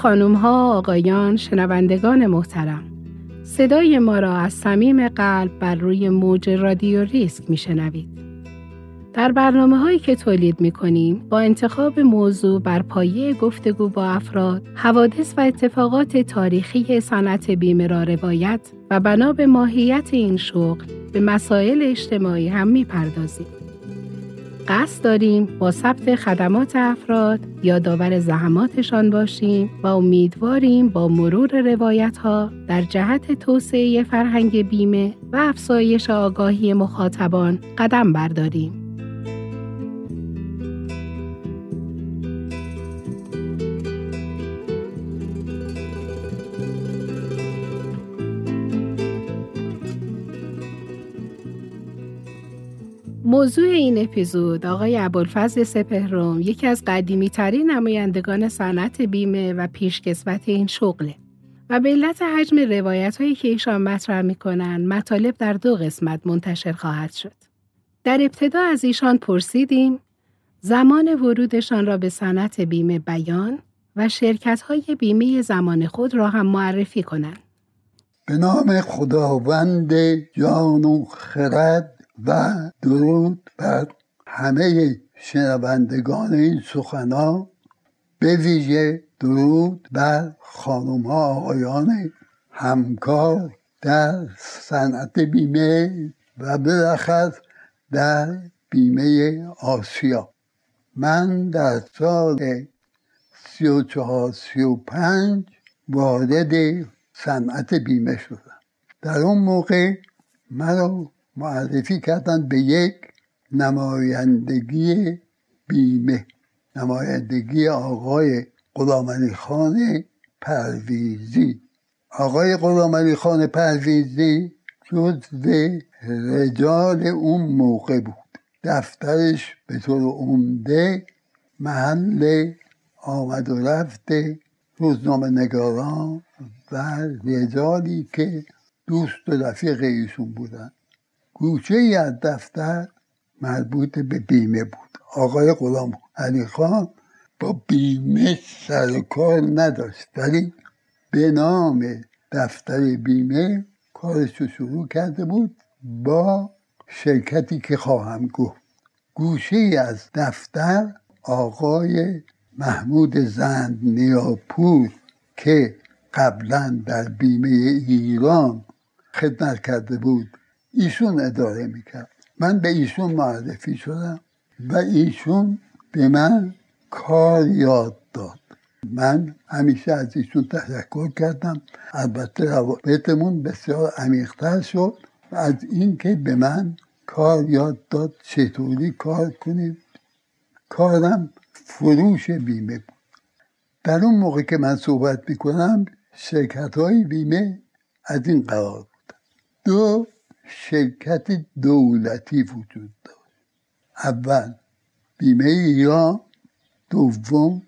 خانم ها، آقایان، شنوندگان محترم صدای ما را از صمیم قلب بر روی موج رادیو ریسک میشنوید. در برنامه هایی که تولید می کنیم با انتخاب موضوع بر پایه گفتگو با افراد، حوادث و اتفاقات تاریخی صنعت بیمه را روایت و بنا به ماهیت این شغل به مسائل اجتماعی هم می پردازیم. قصد داریم با ثبت خدمات افراد یادآور زحماتشان باشیم و امیدواریم با مرور روایت ها در جهت توسعه فرهنگ بیمه و افزایش آگاهی مخاطبان قدم برداریم. موضوع این اپیزود آقای ابوالفضل سپهرم یکی از قدیمی ترین نمایندگان صنعت بیمه و پیشکسوت این شغله و به علت حجم روایت هایی که ایشان مطرح می‌کنن مطالب در دو قسمت منتشر خواهد شد. در ابتدا از ایشان پرسیدیم زمان ورودشان را به صنعت بیمه بیان و شرکت های بیمه زمان خود را هم معرفی کنند. به نام خداوند جان و خرد و درود بر همه شنوندگان این سخنا. به ویژه درود بر خانم ها آقایان همکار در صنعت بیمه و بالاخص در بیمه آسیا. من در سال سی و چهار سی و پنج وارد صنعت بیمه شدم. در اون موقع مرا معرفی کردن به یک نمایندگی بیمه نمایندگی آقای غلام خان پرویزی. آقای غلام خان پرویزی جزو رجال اون موقع بود. دفترش به طور عمده محل آمد و رفت روزنامه نگاران و رجالی که دوست و رفیق ایشون بودن. گوشه ای از دفتر مربوط به بیمه بود. آقای غلام علی خان با بیمه سر کار نداشت ولی به نام دفتر بیمه کارش رو شروع کرده بود با شرکتی که خواهم گفت. گوشه ای از دفتر آقای محمود زند نیاپور که قبلا در بیمه ایران خدمت کرده بود. ایشون اداره می‌کرد. من به ایشون معرفی شدم و ایشون به من کار یاد داد. من همیشه از ایشون تشکر کردم. البته روابطمون بسیار عمیقتر شد. و از اینکه به من کار یاد داد چطوری کار کنید؟ کارم فروش بیمه بود. در اون موقع که من صحبت می‌کنم شرکت های بیمه از این قرار بود. دو شرکت دولتی وجود داشت. اول بیمه ایران دوم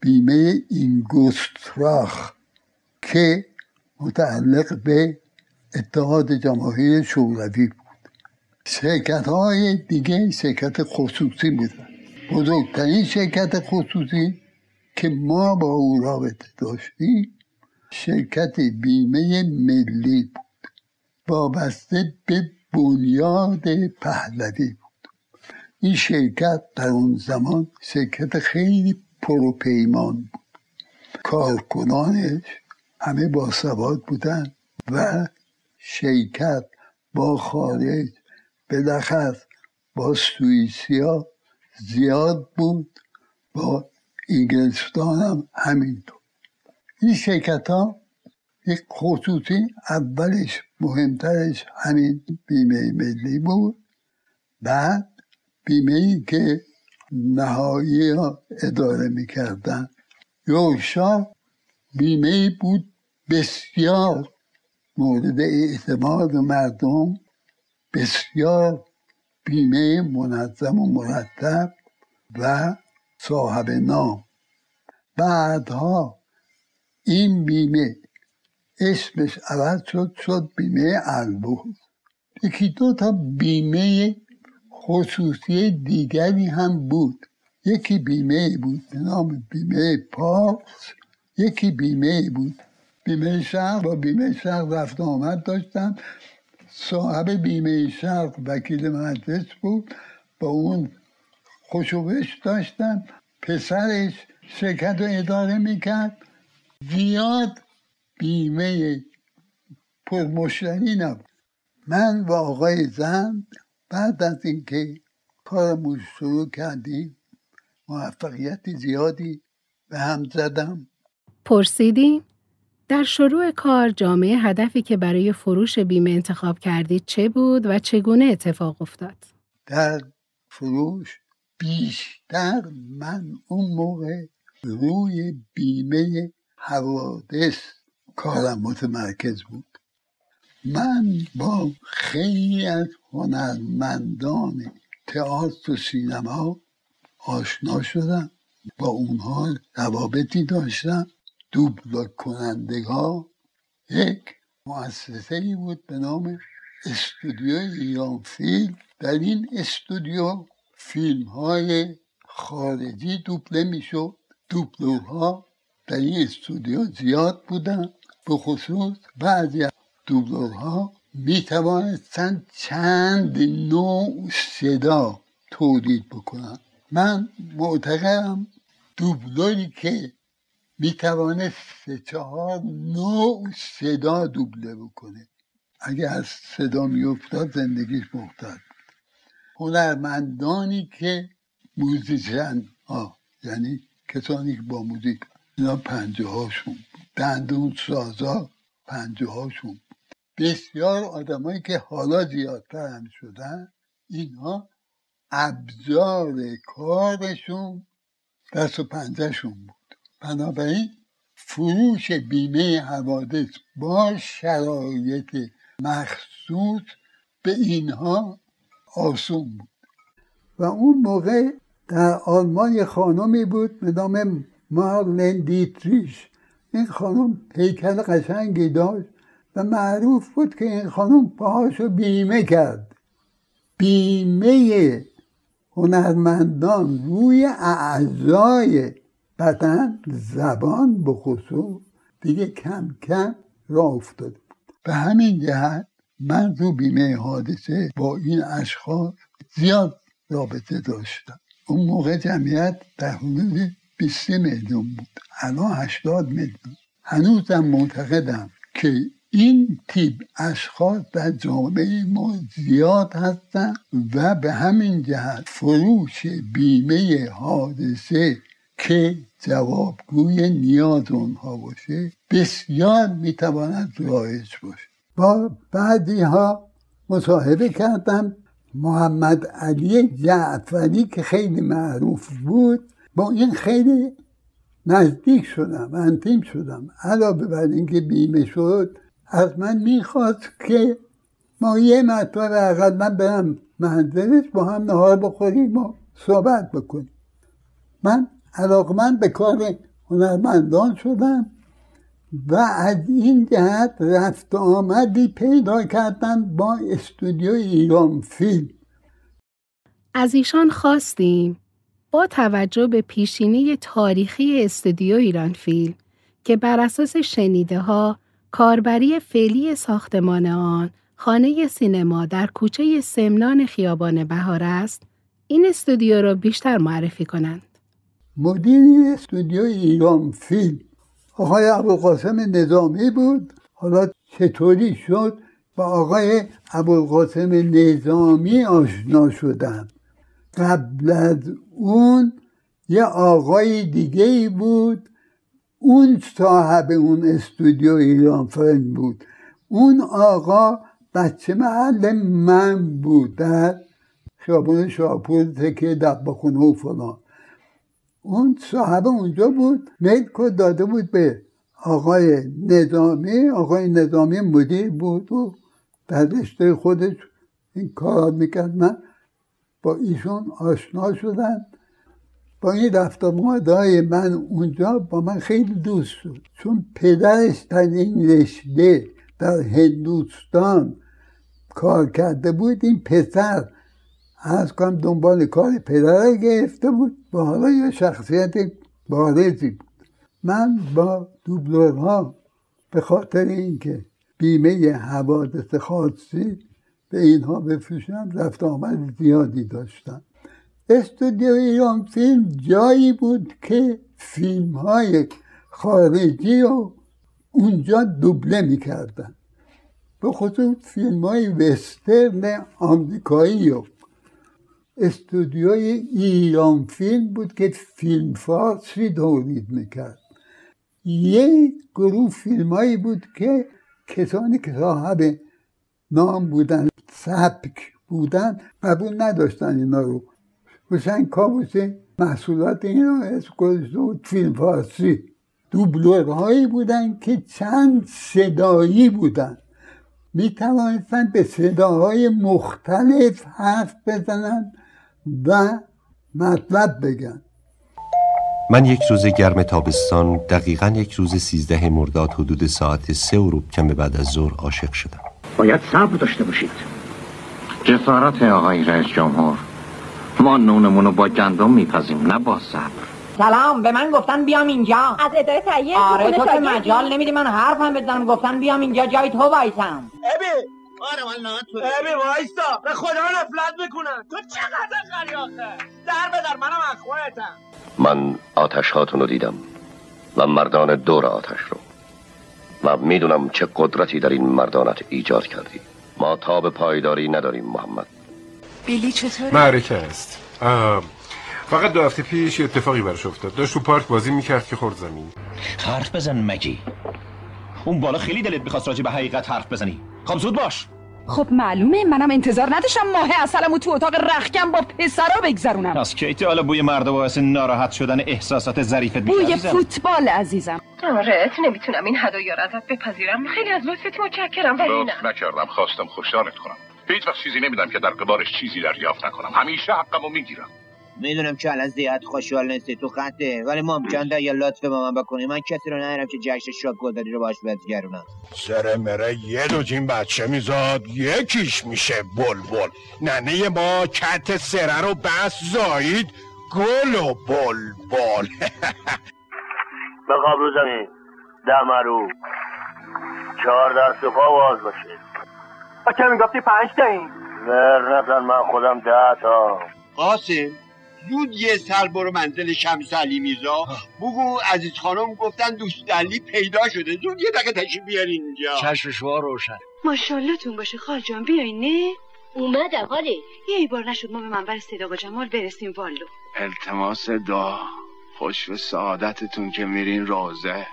بیمه اینگوستراخ که متعلق به اتحاد جماهیر شوروی بود. شرکت های دیگه شرکت خصوصی بودن. بزرگترین شرکت خصوصی که ما با او رابطه داشتیم شرکت بیمه ملی بود. وابسته به بنیاد پهلوی بود. این شرکت در اون زمان شرکت خیلی پروپیمان بود. کارکنانش همه باسواد بودن و شرکت با خارج بالاخص با سوئیسیا زیاد بود با انگلستان هم همینطور. این شرکت ها یک خصوصی اولش مهمترش همین بیمه ملی بود. بعد بیمه ای که نهایی ها اداره می‌کردن. یوشا بیمه ای بود بسیار مورد اعتماد مردم بسیار بیمه منظم و مرتب و صاحب نام. بعدها این بیمه اسمش عوض شد شد بیمه البوز یکی دو تا بیمه خصوصی دیگری هم بود. یکی بیمه بود به نام بیمه پارس یکی بیمه بود. بیمه شرق با بیمه شرق رفت آمد داشتم. صاحب بیمه شرق وکیل مجلس بود. با اون خوشوبش داشتم. پسرش شرکت رو اداره می‌کرد. زیاد بیمه پرمشتری نبود. من و آقای زن بعد از اینکه کارمون شروع کردیم موفقیت زیادی به هم زدم. پرسیدیم در شروع کار جامعه هدفی که برای فروش بیمه انتخاب کردید چه بود و چگونه اتفاق افتاد؟ در فروش بیشتر من اون موقع روی بیمه حوادث کارم متمرکز بود. من با خیلی از هنرمندان تئاتر و سینما آشنا شدم. با اونها روابطی داشتم. دوبل کنندگاه یک مؤسسه ای بود به نام استودیو ایران فیلم. در این استودیو فیلم های خارجی دوبله می‌شد. دوبلورها در این استودیو زیاد بودن. به خصوص بعضی از دوبلورها می توانستند چند نوع صدا تولید بکنن. من معتقدم دوبلوری که می توانست سه چهار نوع صدا دوبله بکنه. اگر از صدا می افتاد زندگیش مختلف هنرمندانی که موزیشن ها یعنی کسانی که با موزیک اینا پنجه هاشون دندون سازا پنجه هاشون بسیار آدمایی که حالا زیادتر هم شدن اینها ابزار کارشون دست و پنجهشون بود. بنابراین فروش بیمه حوادث با شرایط مخصوص به اینها آسون بود. و اون موقع در آلمان خانمی بود به نام مارلن دیتریش. این خانم پیکر قشنگی داشت و معروف بود که این خانم پاهاشو بیمه کرد. بیمه هنرمندان روی اعضای بدن زبان به خصوص دیگه کم کم راه افتاده بود. به همین جهت من رو بیمه حادثه با این اشخاص زیاد رابطه داشتم. اون موقع جمعیت در حدود 20 میلیون بود. الان 80 میلیون. هنوزم معتقدم که این تیپ اشخاص در جامعه ما زیاد هستن و به همین جهت فروش بیمه حادثه که جوابگوی نیاز اونها باشه بسیار می‌تواند رایج باشه. با بعدی ها مصاحبه کردم. محمد علی جعفری که خیلی معروف بود. با این خیلی نزدیک شدم انتیم شدم. علاوه بر اینکه بیمه شد از من می‌خواست که ما یه مرتبه اقل من برم منزلش با هم نهار بخوریم و صحبت بکنیم. من علاقمند به کار هنرمندان شدم و از این جهت رفت آمدی پیدا کردم با استودیو ایران فیلم. از ایشان خواستیم. با توجه به پیشینه تاریخی استودیو ایران فیلم که بر اساس شنیده ها کاربری فعلی ساختمان آن خانه سینما در کوچه سمنان خیابان بهار است این استودیو را بیشتر معرفی کنند. مدیر استودیو ایران فیلم آقای ابوالقاسم نظامی بود. حالا چطوری شد؟ با آقای ابوالقاسم نظامی آشنا شدم. قبل از اون یه آقای دیگه ای بود. اون صاحب اون استودیو ایران فیلم بود. اون آقا بچه محل من بود در خیابون شاپور تکه دباخونه و فلان. اون صاحب اونجا بود. میل کد داده بود به آقای نظامی. آقای نظامی مدیر بود و در رشته خودش این کار می‌کرد. من با ایشون آشنا شدن. با این رفت های من اونجا با من خیلی دوست شد. چون پدرش در این رشته در هندوستان کار کرده بود این پسر از کنم دنبال کار پدر گرفته بود. و حالا یه شخصیت بارزی بود. من با دوبلورها به خاطر اینکه بیمه حوادث خاصی به اینها بفروشم رفت آمد زیادی داشتم استودیو ایران فیلم جایی بود که فیلم های خارجی و اونجا دوبله می‌کردن. به خصوص فیلم های وسترن آمریکایی و استودیوی ایران فیلم بود که فیلم فارسی تولید می‌کرد. یک گروه فیلم هایی بود که کسانی که صاحب نام بودن سبک بودن قبول نداشتن اینا رو. حسین کابوسی محصولات اینا اسم بود فیلم فارسی. دوبلورهایی بودن که چند صدایی بودن. می توانستن به صداهای مختلف حرف بزنن و مطلب بگن. من یک روز گرم تابستان دقیقا یک روز سیزده مرداد حدود ساعت سه اروپ کم بعد از ظهر عاشق شدم. باید صبر داشته باشید. جسارت آقای رئیس جمهور. ما نونمونو با گندم میپزیم نه با صبر. سلام به من گفتن بیام اینجا. از اداره تهیه آره تو که مجال نمیدی من حرفم بزنم. گفتن بیام اینجا جای تو وایسم. ابی! آره والا تو ابی وایستا. به خدا نفلت می‌کنن. تو چقدر خری آخه؟ در بدر منم اخواتم من آتش هاتون رو دیدم و مردان دور آتش رو. و می‌دونم چه قدرتی در این مردانت ایجاد کردی. ما تاب پایداری نداریم محمد. بیلی چطوره؟ معرکه است. فقط دو هفته پیش یه اتفاقی برش افتاد. داشت تو پارک بازی می‌کرد که خورد زمین. حرف بزن مگی. اون بالا خیلی دلت می‌خواست راجع به حقیقت حرف بزنی. خب زود باش. خب معلومه منم انتظار نداشتم ماه اصلمو تو اتاق رخکم با پسرا بگذرونم. از کی حالا بوی مرد باعث ناراحت شدن احساسات ظریفت بوی عزیزم. فوتبال عزیزم. آره نمی‌تونم این هدایا رو ازت بپذیرم. خیلی از لطفت متشکرم ولی نه. نکردم خواستم خوشحالت کنم. هیچ وقت چیزی نمیدم که در قبارش چیزی دریافت نکنم. همیشه حقمو می‌گیرم. می‌دونم که الان زیاد خوشحال نیستی تو خطه ولی ممکنه یا لطف به من بکنی من کسی رو ندارم که جشن شاد گلداری رو باش بزگرونم. سر مره یه دو تیم بچه میزاد یکیش میشه بل بل ننه ما کت سره رو بس زایید گل و بل بل به قابلو زمین دمرو چهار در سپا باز باشه. با که می‌گفتی پنج تا این نزن من خودم ده تا. قاسم. زود یه سر برو منزل شمس علی میزا بگو عزیز خانم گفتن دوست علی پیدا شده. زود یه دقیقه تشریف بیار اینجا. چشم شما روشن. ماشالله تون باشه خال جان بیاین نه؟ اومدم حالی یه بار نشد ما به منبر صدا و جمال برسیم والو. التماس دعا. خوش به سعادتتون که میرین روزه.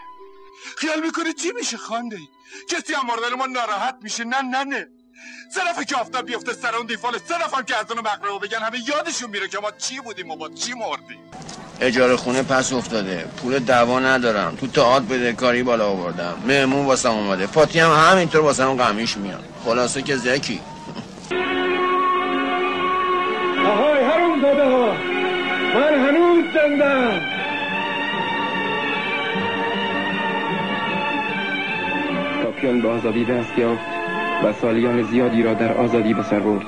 خیال می‌کنی چی میشه خانده کسی هم ما ناراحت میشه؟ نه نه نه. سه که آفتاب بیفته سر اون دیفال سه هم که از اون مقربه بگن همه یادشون میره که ما چی بودیم و با چی مردیم. اجاره خونه پس افتاده. پول دوا ندارم. تو تئاتر بده کاری بالا آوردم. مهمون واسم اومده. فاتی هم همینطور واسم قمیش میاد. خلاصه که زکی. آهای هرون داده ها من هنوز زندم به آزادی دست یافت و سالیان زیادی را در آزادی به برد.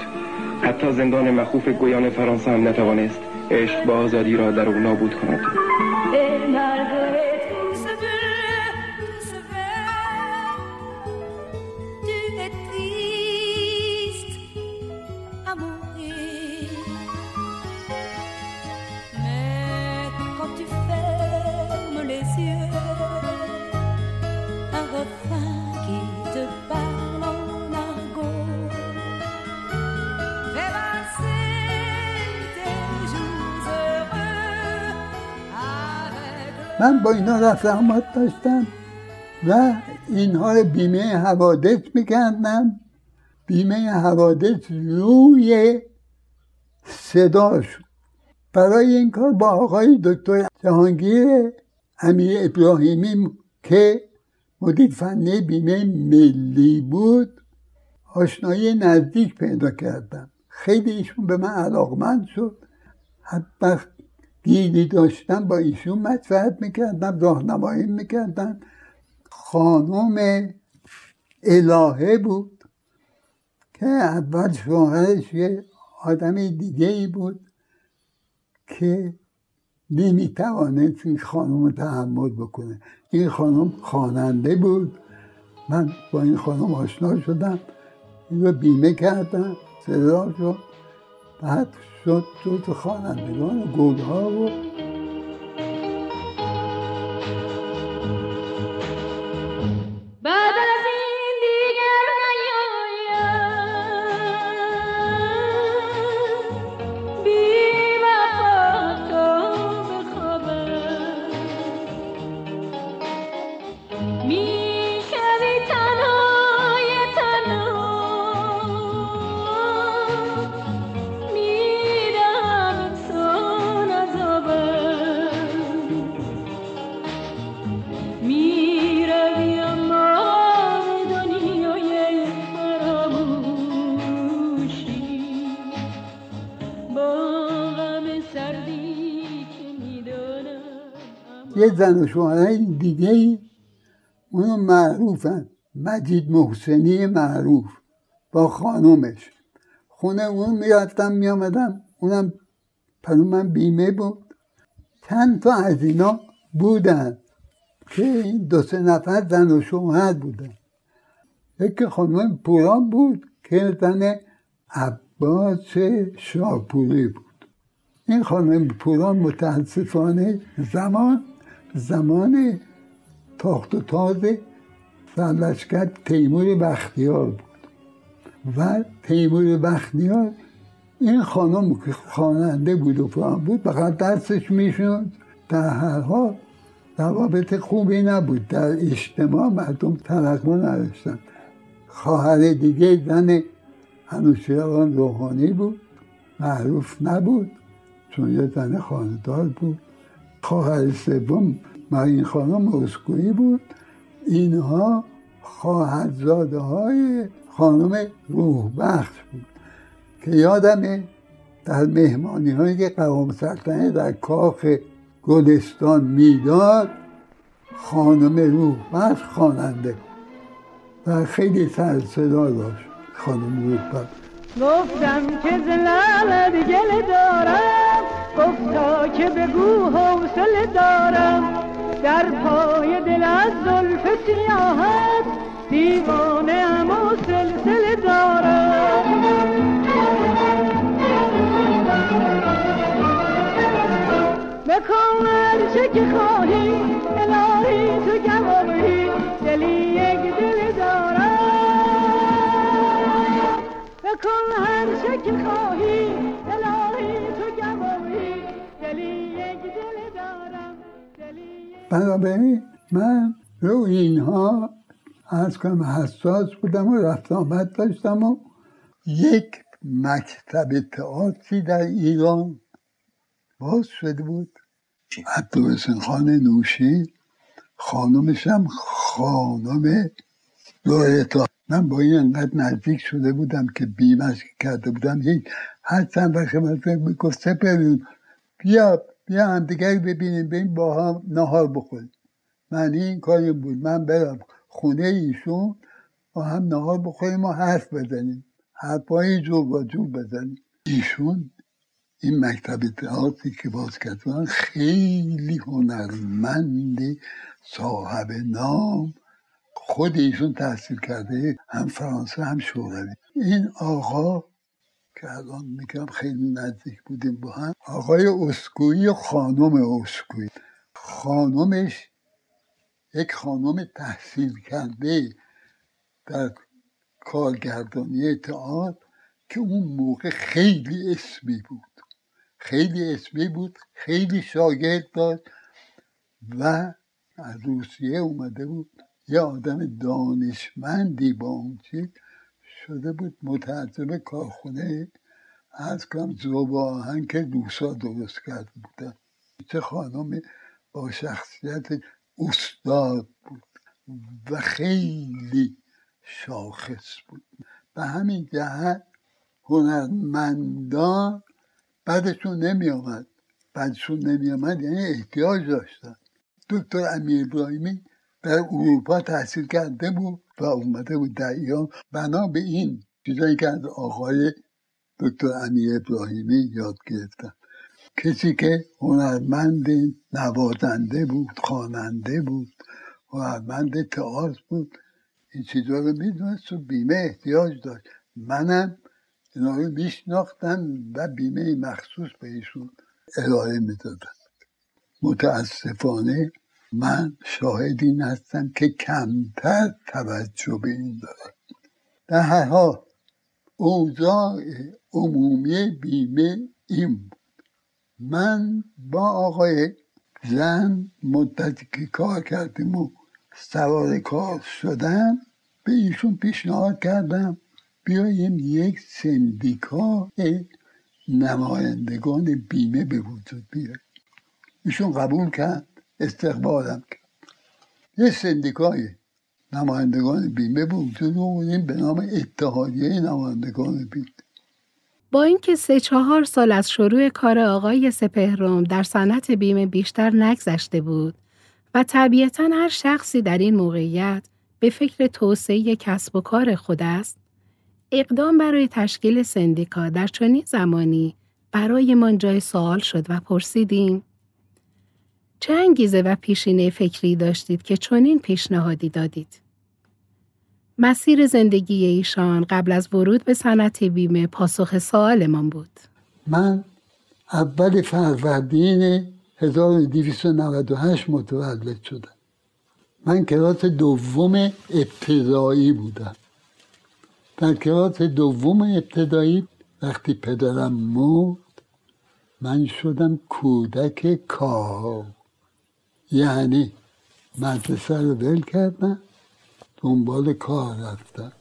حتی زندان مخوف گویان فرانسه هم نتوانست عشق با آزادی را در او نابود کند. من با اینا رفت آمد داشتم. و اینها رو بیمه حوادث می‌کردم. بیمه حوادث روی صدا شد. برای این کار با آقای دکتر جهانگیر امیر ابراهیمی که مدیر فنی بیمه ملی بود آشنایی نزدیک پیدا کردم. خیلی ایشون به من علاقمند شد. حتی گیری داشتم با ایشون مطرحت می‌کردم راهنمایی می‌کردم خانم الهه بود که اول شوهرش یه آدم دیگه ای بود که نمی‌توانست این خانم رو تحمل بکنه. این خانم خواننده بود. من با این خانم آشنا شدم. این رو بیمه کردم. صدا شد. بعد شد جز خوانندگان گلها و زن و شوهرای دیگه ای اونو معروفن. مجید محسنی معروف با خانومش. خونه اون می‌رفتم میامدم اونم پس من بیمه بود. چند تا از اینا بودن که این دو سه نفر زن و شوهر بودن. یکی خانم پوران بود که زن عباس شاپوری بود. این خانم پوران متاسفانه زمان زمان تاخت و تاز سرلشکر تیمور بختیار بود. و تیمور بختیار این خانم که خواننده بود و فلان بود فقط دستش می‌شد. در هر حال روابط خوبی نبود. در اجتماع مردم ترقی نداشتن. خواهر دیگه زن انوشیروان روحانی بود. معروف نبود. چون یه زن خاندار بود. خواهر سوم مرین خانم اسکویی بود. اینها خواهرزاده های خانم روح بخش بود که یادمه در مهمانی هایی که قوام سلطنه در کاخ گلستان می‌داد خانم روح بخش خواننده و خیلی سر صدا داشت خانم روح بخش گفتم که ز لعلت گله دارم گفتا که بگو حوصله دارم. در پای دل از زلف سیاحت دیوانه ام و سلسله دارم. بکن هرچه که خواهی الهی تو گواهی دلی یک دل دارم. بکن هرچه که خواهی بنابراین من رو اینها از کنم حساس بودم و رفت آمد داشتم و یک مکتب تئاتری در ایران باز شده بود. عبدالحسین خان نوشی. خانمش هم خانم لورتا من با این انقدر نزدیک شده بودم که بیمش کرده بودم. یک هر چند وقت من می‌گفت سپرون بیا. بیا هم دیگر ببینیم ببین با هم نهار بخوریم. معنی این کاری بود. من برم خونه ایشون با هم نهار بخوریم و حرف بزنیم. حرفایی جور با جور بزنیم. ایشون این مکتب تئاتری که باز کردن خیلی هنرمندی صاحب نام. خود ایشون تحصیل کرده هم فرانسه هم شوروی. این آقا که الان میگم خیلی نزدیک بودیم با هم. آقای اسکویی خانم اسکویی خانمش یک خانم تحصیل کرده در کارگردانی تئاتر که اون موقع خیلی اسمی بود. خیلی اسمی بود خیلی شاگرد داشت و از روسیه اومده بود. یه آدم دانشمندی با اون چیز شده بود مترجم کارخونه از کم زوبا آهن که دوسا درست کرده بودن. چه خانم با شخصیت استاد بود و خیلی شاخص بود. به همین جهت هنرمندان بعدشون نمی آمد بعدشون نمی آمد یعنی احتیاج داشتن. دکتر امیر ابراهیمی در اروپا تحصیل کرده بود. و اومده بود در ایران بنا به این چیزایی که از آقای دکتر امیر ابراهیمی یاد گرفتم کسی که هنرمند نوازنده بود خواننده بود هنرمند تئاتر بود این چیزا رو می‌دونست و بیمه احتیاج داشت. منم اینا رو میشناختم و بیمه مخصوص به ایشون ارائه می‌دادم. متاسفانه من شاهد این هستم که کمتر توجه به این دارم. در هر حال اوضاع عمومی بیمه این من با آقای زن مدتی که کار کردیم و سوار کار شدم به ایشون پیشنهاد کردم بیایم یک سندیکا نمایندگان بیمه به وجود بیاریم. ایشون قبول کرد. استقبالم کرد. یه سندیکای نمایندگان بیمه به وجود به نام اتحادیه نمایندگان بیمه با اینکه سه چهار سال از شروع کار آقای سپهرم در صنعت بیمه بیشتر نگذشته بود و طبیعتا هر شخصی در این موقعیت به فکر توسعه کسب و کار خود است اقدام برای تشکیل سندیکا در چنین زمانی برایمان جای سوال شد و پرسیدیم چه انگیزه و پیشینه فکری داشتید که چنین پیشنهادی دادید؟ مسیر زندگی ایشان قبل از ورود به صنعت بیمه پاسخ سوالمان بود. من اول فروردین 1298 متولد شدم من کلاس دوم ابتدایی بودم در کلاس دوم ابتدایی وقتی پدرم مرد من شدم کودک کار یعنی مدرسه رو ول کردم دنبال کار رفتم.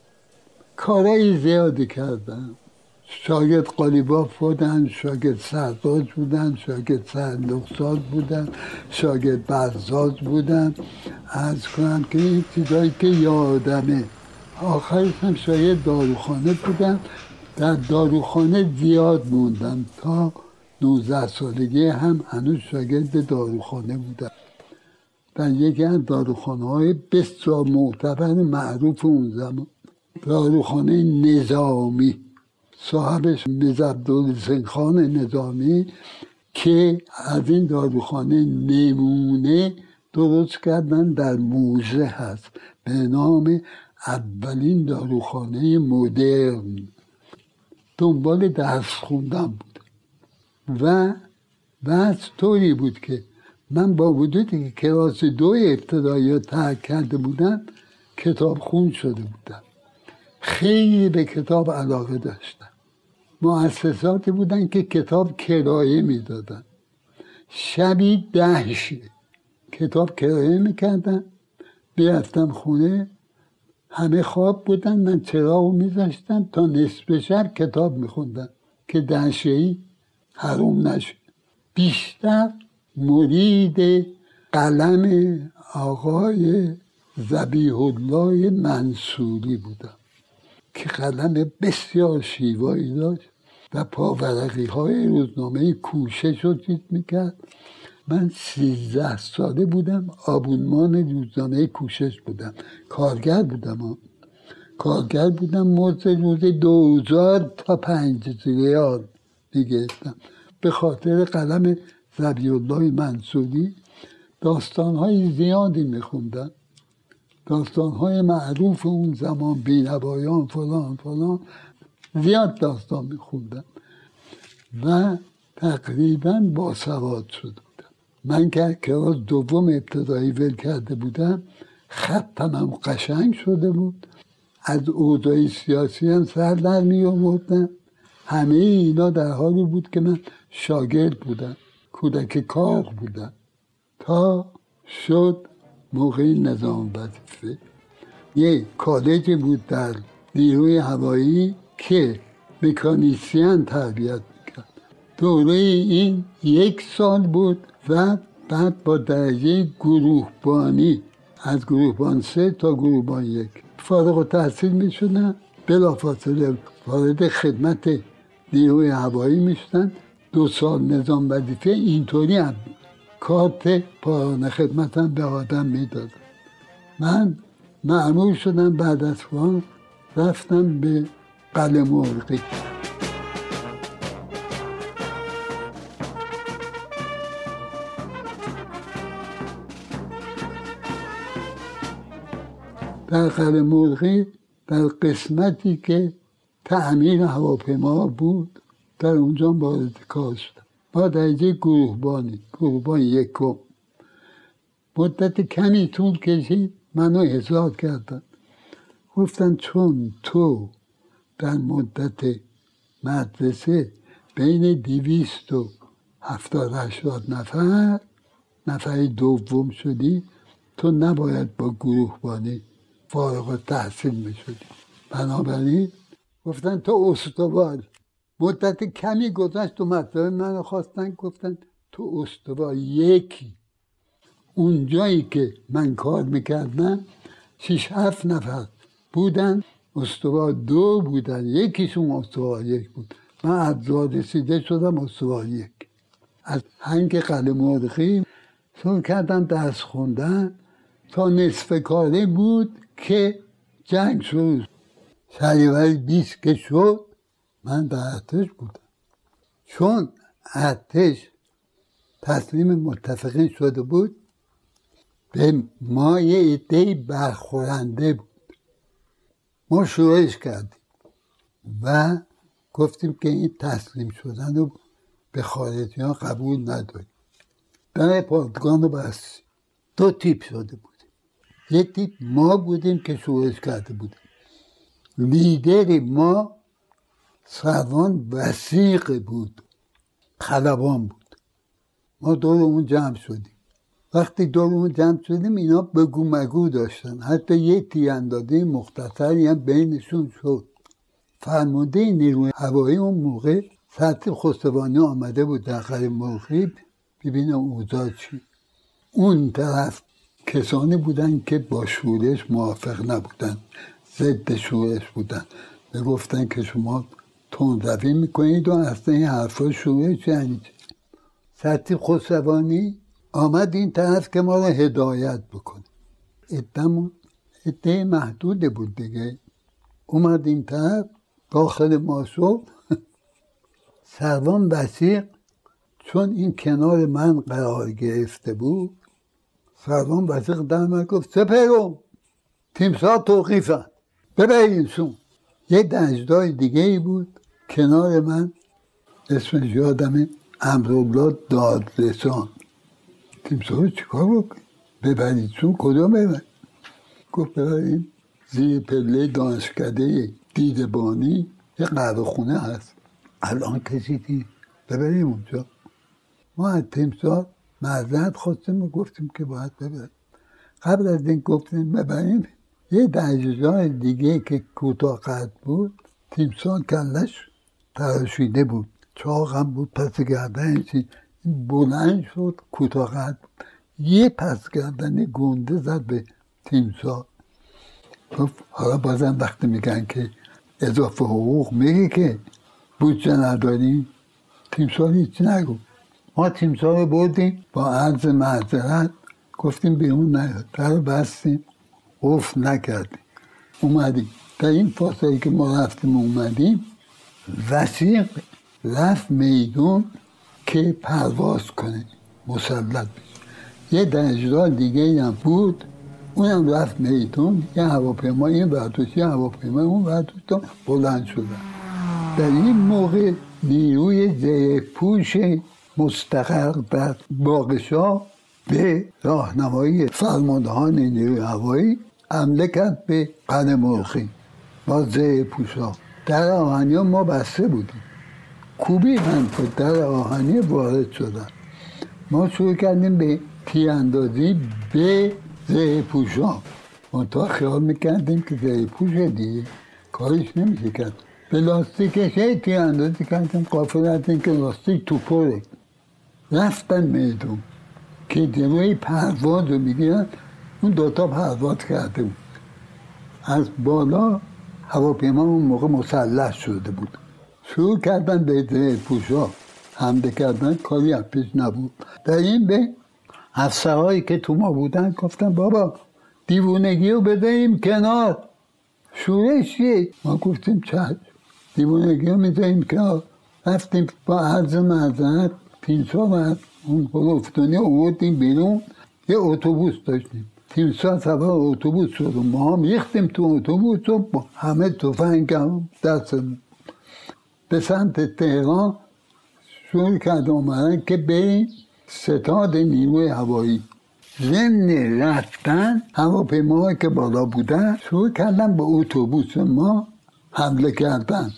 کارهای زیادی کردم. شاگرد قالیباف بودن شاگرد سرداز بودن شاگرد سرلخساز بودن شاگرد برزاز بودن. از کنم که این چیزایی که یادمه. آخرش هم شاید داروخانه بودم. در داروخانه زیاد موندم. تا 19 سالگی هم هنوز شاگرد داروخانه بودم. در یکی از داروخانه های بسیار معتبر معروف اون زمان. داروخانه نظامی. صاحبش میز خان نظامی که از این داروخانه نمونه درست کردن در موزه هست. به نام اولین داروخانه مدرن. دنبال درس خوندن بود. و بعد طوری بود که من با وجودی که کلاس دو ابتدایی ترک کرده بودم کتاب خون شده بودم. خیلی به کتاب علاقه داشتم. مؤسساتی بودن که کتاب کرایه می‌دادن. شبی ده کتاب کرایه می‌کردن. بیرفتم خونه همه خواب بودن من چراغ میذاشتم تا نصف شب کتاب میخوندم که دهشهی حروم نشد بیشتر مرید قلم آقای زبیح الله منصوری بودم که قلم بسیار شیوایی داشت و پاورقی های روزنامه کوشش رو چیز می‌کرد. من سیزده ساله بودم آبونمان روزنامه کوشش بودم. کارگر بودم. ها. کارگر بودم مرز روز دوزار تا پنج ریال می‌گرفتم. به خاطر قلم زبی الله منصوری داستان های زیادی میخوندم داستان های معروف اون زمان بینوایان فلان فلان زیاد داستان میخوندم و تقریبا با سواد شده بودم من که کلاس دوم ابتدایی ول کرده بودم خطم هم قشنگ شده بود. از اوضاع سیاسی هم سر در می همه اینا در حالی بود که من شاگرد بودم. کودک کار بودم. تا شد موقع نظام وظیفه. یه کالجی بود در نیروی هوایی که مکانیسیان تربیت می‌کرد. دوره این یک سال بود و بعد با درجه گروهبانی از گروهبان سه تا گروهبان یک. فارغ و تحصیل می‌شدن بلافاصله وارد خدمت نیروی هوایی می‌شدن. دو سال نظام وظیفه اینطوری هم کارت پایان خدمت به آدم می‌داد. من معمول شدم بعد از فان رفتم به قلعه مرغی. در قلم مرغی در قسمتی که تعمیر هواپیما بود در اونجا وارد کار با درجه گروهبانی گروهبان یکم. مدت کمی طول کشید منو احضار کردن. گفتن چون تو در مدت مدرسه بین دیویست و هفتاد هشتاد نفر نفر دوم شدی تو نباید با گروهبانی فارغ تحصیل می‌شدی. بنابراین گفتن تو استوار مدت کمی گذشت و مطلب من خواستن گفتن تو استوار یکی. اون جایی که من کار می‌کردم شیش هفت نفر بودن. استوار دو بودن. یکیشون استوار یک بود. من از رسیده شدم استوار یک. از هنگ قلعه مرغی شروع کردم درس خوندن. تا نصف کاری بود که جنگ شروع شهریور بیست که شد من در ارتش بودم. چون ارتش تسلیم متفقین شده بود به ما یه عده برخورنده بود. ما شورش کردیم و گفتیم که این تسلیم شدن رو به خارجی ها قبول نداریم. در پادگان رو بستیم. دو تیپ شده بودیم. یک تیپ ما بودیم که شورش کرده بودیم. لیدر ما سروان وسیق بود. خلبان بود. ما دور اون جمع شدیم. وقتی دور اون جمع شدیم اینا بگو مگو داشتن. حتی یه تیراندازی مختصری هم بینشون شد. فرمانده نیروی هوایی اون موقع سطح خستوانی آمده بود در قلعه مرغی ببینه اوضاع چی. اون طرف کسانی بودن که با شورش موافق نبودن. ضد شورش بودن. و گفتن که شما تندروی می‌کنید و اصلا این حرفا شورش یعنی سطح خسروانی آمد این طرف که ما رو هدایت بکنه. ادمون اده محدود بود دیگه. اومد این طرف داخل ماسو سروان وسیق چون این کنار من قرار گرفته بود سروان وسیق در من گفت سپرو تیمسا توقیفن ببرینشون یه دنجدار دیگه ای بود. کنار من اسمش یادمه دادرسان. تیمسا رو چیکار بکن ببرید چون کدوم ببر گفت ببریم زیر پله دانشکده دیدبانی یه قهوه خونه هست. الان کسی دید ببریم اونجا. ما از تیمسار معذرت خواستیم و گفتیم که باید ببریم. قبل از این گفتیم ببریم. یه دنجزای دیگه که کوتاه قد بود تیمسار کلش تراشیده بود. چاق هم بود پس گردن چی؟ بلند شد بود یه پس گردن گنده زد به تیمسار گفت حالا بازم وقتی میگن که اضافه حقوق میگه که بودجه نداریم تیمسار هیچی نگو ما تیمسار رو بردیم با عرض معذرت گفتیم بیرون نیاد. در بستیم قفل نکردیم. اومدیم. در این فاصله که ما رفتیم اومدیم وسیق رفت میدون که پرواز کنه مسلط یه دنجدار دیگه هم بود اونم رفت میدون. یه هواپیما این برداشت یه هواپیما اون برداشت بلند شدن. در این موقع نیروی زیر پوش مستقر در باقشا به راهنمایی فرماندهان نیروی هوایی حمله کرد به قن مرخی با زیر پوشا در آهنی ما بسته بودیم. کوبی هم که در آهنی وارد شدن ما شروع کردیم به تیراندازی به زیر پوشا منتها خیال می‌کردیم که زیر پوش دیگه کارش نمیشه کرد. به لاستیکش هی تیراندازی کردیم. قافل از که لاستیک تو پره. رفتن میدون که جلوی پرواز رو می‌گیرن اون دوتا پرواز کرده بود. از بالا هواپیما اون موقع مسلح شده بود. شروع کردن به پوشا حمله کردن کاری از پیش نبود. در این به افسرهایی که تو ما بودن گفتن بابا دیوونگی رو بدهیم کنار. شورش ما گفتیم چشم دیوونگی رو می‌ذاریم کنار. رفتیم با عرض معذرت تیمسا و اون گفتنی آوردیم بیرون. یه اتوبوس داشتیم. تیمسار سوار اتوبوس شد و ما هم ریختیم تو اتوبوس و همه تفنگ هم دستمون به سمت تهران شروع کرد آمدن که بریم ستاد نیروی هوایی. ضمن رفتن هواپیماهایی که بالا بودن شروع کردن به اتوبوس. ما حمله کردن.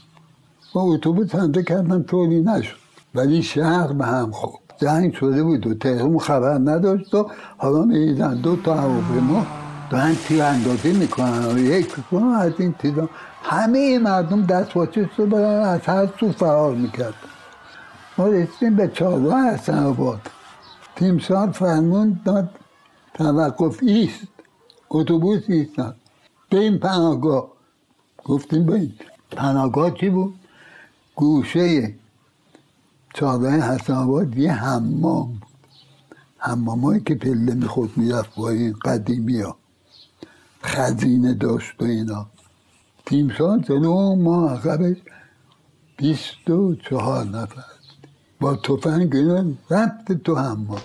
با اتوبوس حمله کردن طوری نشد. ولی شهر به هم خورد. جنگ شده بود و تهران خبر نداشت و حالا می‌دیدن دو تا هواپیما دارن تیر اندازی می‌کنن و یک کنن از این تیرا همه مردم دست باچه شده بودن از هر سو فرار می‌کرد. ما رسیدیم به چهارراه حسن آباد. تیمسار فرمون داد توقف ایست اتوبوس ایستاد بریم پناهگاه. گفتیم بریم. پناهگاه چی بود؟ گوشه چهارراه حسن آباد یه حمام. حمامایی که پله می‌خورد می‌رفت با این قدیمی ها. خزینه داشت و اینا. تیمسار جلو ما عقبش بیست و چهار نفر. با تفنگ اینا رفت تو حمام.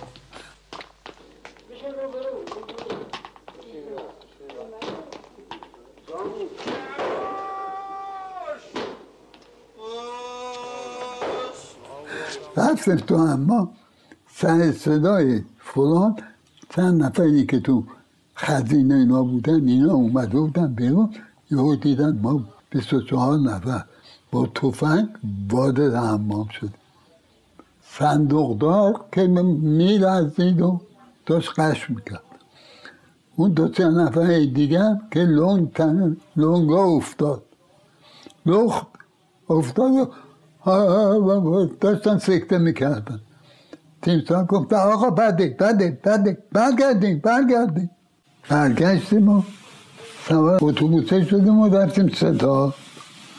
رفتیم تو اما سر صدای فلان چند نفری که تو خزینه اینا بودن اینا اومده بودن بیرون یهو دیدن ما 24 نفر با تفنگ وارد حمام شد. صندوقدار که میلرزید و داشت قش می‌کرد. اون دو سه نفر دیگر که لنگ تن لنگا افتاد. لخت افتاد و داشتن سکته می‌کردن. تیمسان گفت آقا بده بده بده برگردیم برگردیم. برگشتیم و سوار اتوبوسه شدیم و رفتیم ستاد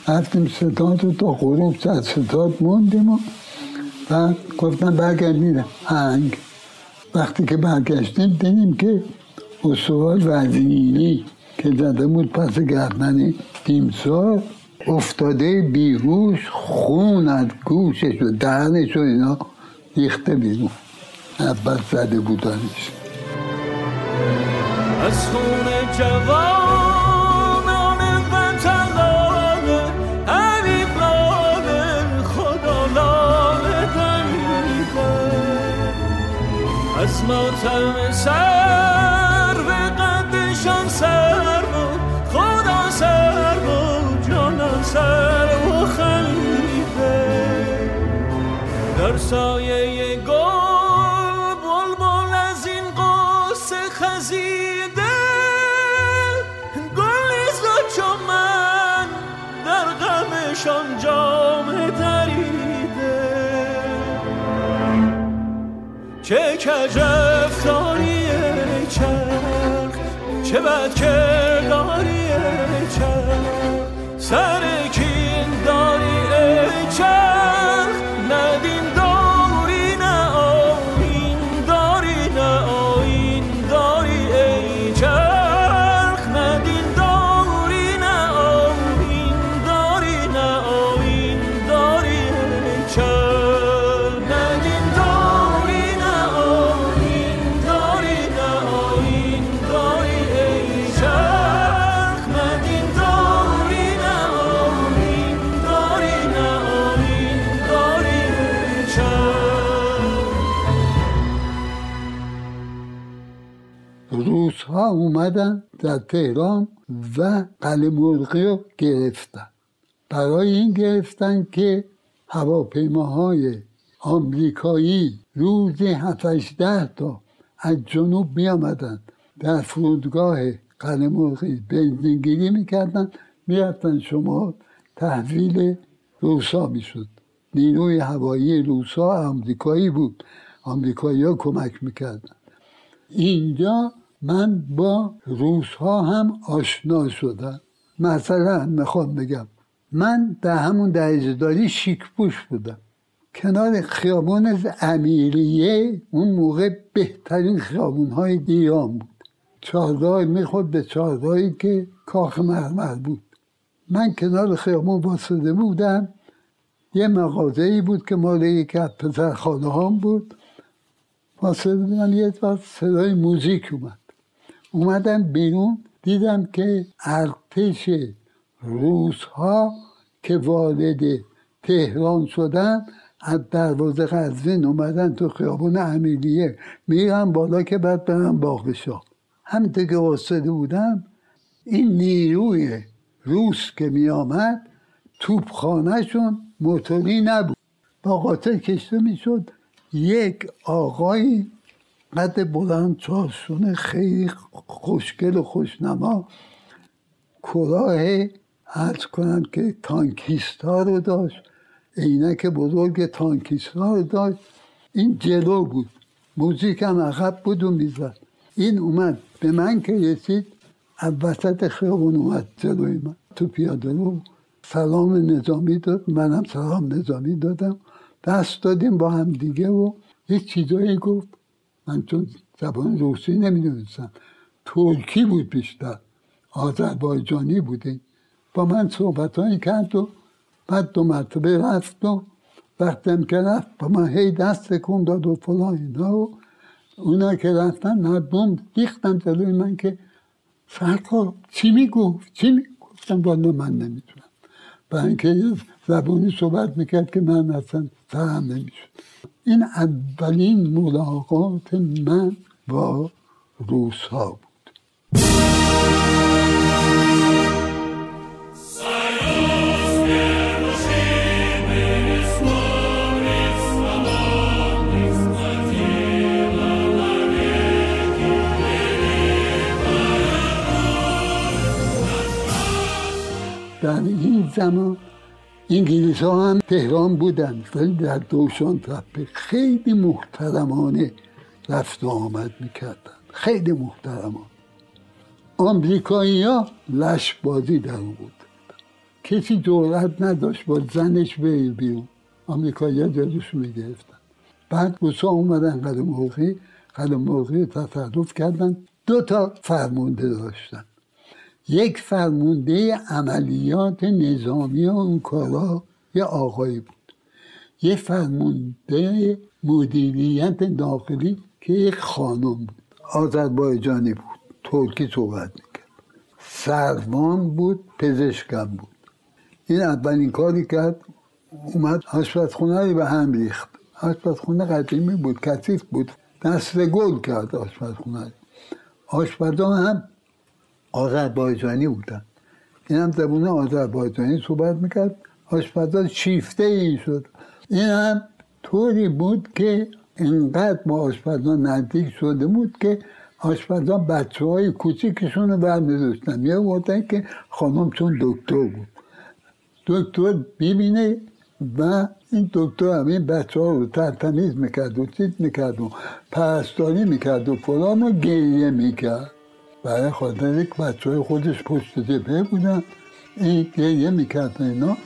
رفتیم ستاد رو تا غروب ستاد موندیم و بعد گفتن برگردیم هنگ. وقتی که برگشتیم دیدیم که استوار وزیری که زده بود پس گردن تیمسار افتاده بیهوش خون از گوشش و دهنش و اینا ریخته بیرون. اول زده بودنش. از خون جوانان وطن لاله حبیب لاله خدا لاله دمیده. از ماتم سر به قدشان سر سایه گل بلبل از این قصه خزیده. گل نیزا چون من در غمشان جام دریده چه کجفتاری ای چرخ چه بد کرداری ای چرخ. سر کین داری ای چرخ. اومدن در تهران و قلعه مرغی رو گرفتن. برای این گرفتن که هواپیماهای آمریکایی روزی 7 تا از جنوب می آمدن در فرودگاه قلعه مرغی بنزینگیری می‌کردن می‌رفتن شما تحویل روسا می‌شد. نیروی هوایی روسا آمریکایی بود. آمریکایی ها کمک می‌کردن. اینجا من با روس ها هم آشنا شدم. مثلا می‌خوام بگم من در همون درجهداری شیک پوش بودم. کنار خیابان امیریه اون موقع بهترین خیابون های ایران بود. چهارراه می‌خورد به چهارراهی که کاخ مرمر بود. من کنار خیابان واسده بودم. یه مغازه بود که مال یکی از پسر خانه هم بود. واسه من یه صدای موزیک اومد. اومدم بیرون دیدم که ارتش روس ها که وارد تهران شدن از دروازه قزوین اومدن تو خیابون امیریه میرم بالا که بعد برم باغشا همینطور که واسطه بودم این نیروی روس که می آمد توپخانهشون موتوری نبود. با قاطر کشته می‌شد یک آقای قد بلند چارشونه خیلی خوشگل و خوشنما کلاه ارز کنم که تانکیستا رو داشت. عینک بزرگ تانکیستا رو داشت. این جلو بود. موزیک هم عقب بود و می‌زد. این اومد. به من که رسید وسط خیابون اومد جلوی من. تو پیاده رو سلام نظامی داد. منم سلام نظامی دادم. دست دادیم با هم دیگه و یه چیزایی گفت. من چون زبان روسی نمی‌دونستم. ترکی بود بیشتر. آذربایجانی بودیم با من صحبت هایی کرد و بعد دو مرتبه رفت و وقتم که رفت. با من هی دست تکون داد و فلان اینا و اونا که رفتن مردم ریختن جلوی من که سرکار چی می‌گفت؟ چی می‌گفتم والا من نمی‌تونم برای اینکه زبانی صحبت می‌کرد که من اصلا سرم نمی‌شد. این اولین ملاقات من با روس ها بود. در این زمان انگلیس ها هم تهران بودن. ولی در دوشان تپه خیلی محترمانه رفت و آمد می‌کردن. خیلی محترمان آمریکایی ها لش بازی در بود. کسی جورت نداشت با زنش بری بیرون. آمریکایی ها جلوش می‌گرفتن بعد روسا اومدن قدم موقعی قدم موقعی تصرف کردن. دو تا فرمونده داشتن. یک فرمونده عملیات نظامی اون کارا یه آقایی بود. یه فرمونده مدیریت داخلی که یک خانم بود. آذربایجانی بود. ترکی صحبت می‌کرد. سروان بود پزشکم بود. این اولین کاری کرد اومد آشپزخونه به هم ریخت. آشپزخونه قدیمی بود کثیف بود. دست گل کرد آشپزخونه آشپزان هم آذربایجانی بودن. این هم زبون آذربایجانی صحبت می‌کرد. آشپزان شیفته این شد. این هم طوری بود که انقدر با آشپزان نزدیک شده بود که آشپزان بچه های کوچیکشون رو برمیداشتن. یه بودن که خانم چون دکتر بود. دکتر ببینه و این دکتر هم این بچه ها رو ترتمیز می‌کرد و چیز می‌کرد و پرستاری می‌کرد و فلان و گریه می‌کرد. برای خاطر یک بچه های خودش پشت جبهه بودن. این گریه می‌کرد اینا.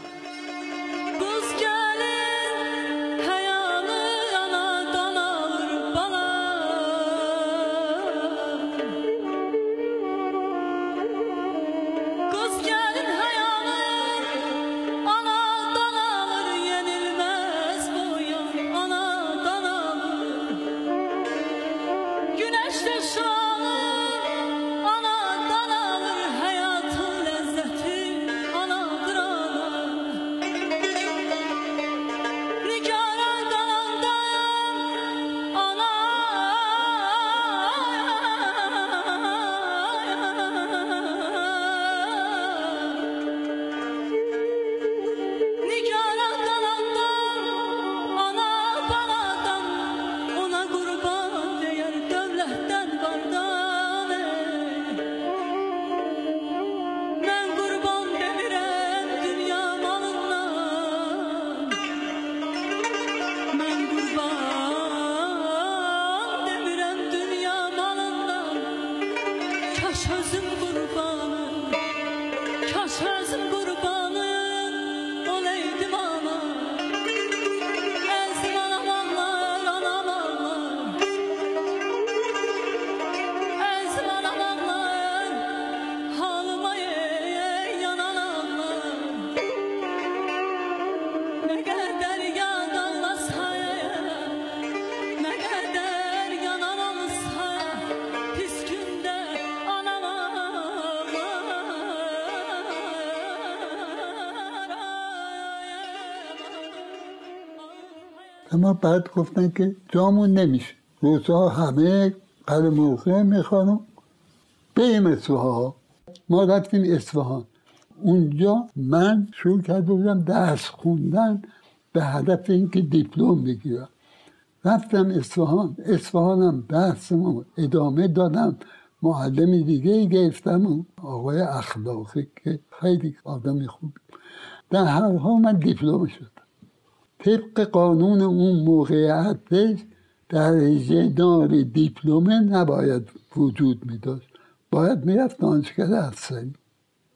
اما بعد گفتن که جامون نمیشه. روزها همه قلب موقع می‌خوانم. بریم اصفهان. ما رفتیم اصفهان. اونجا من شروع کرده بودم درس خوندن به هدف اینکه دیپلم بگیرم. رفتم اصفهان. اصفهانم درسمو ادامه دادم. معلم دیگه گرفتم آقای اخلاقی که خیلی آدم خوبی در هر حال من دیپلم شدم. طبق قانون اون موقع ارتش درجه دار دیپلمه نباید وجود می داشت باید می‌رفت دانشگاه افسری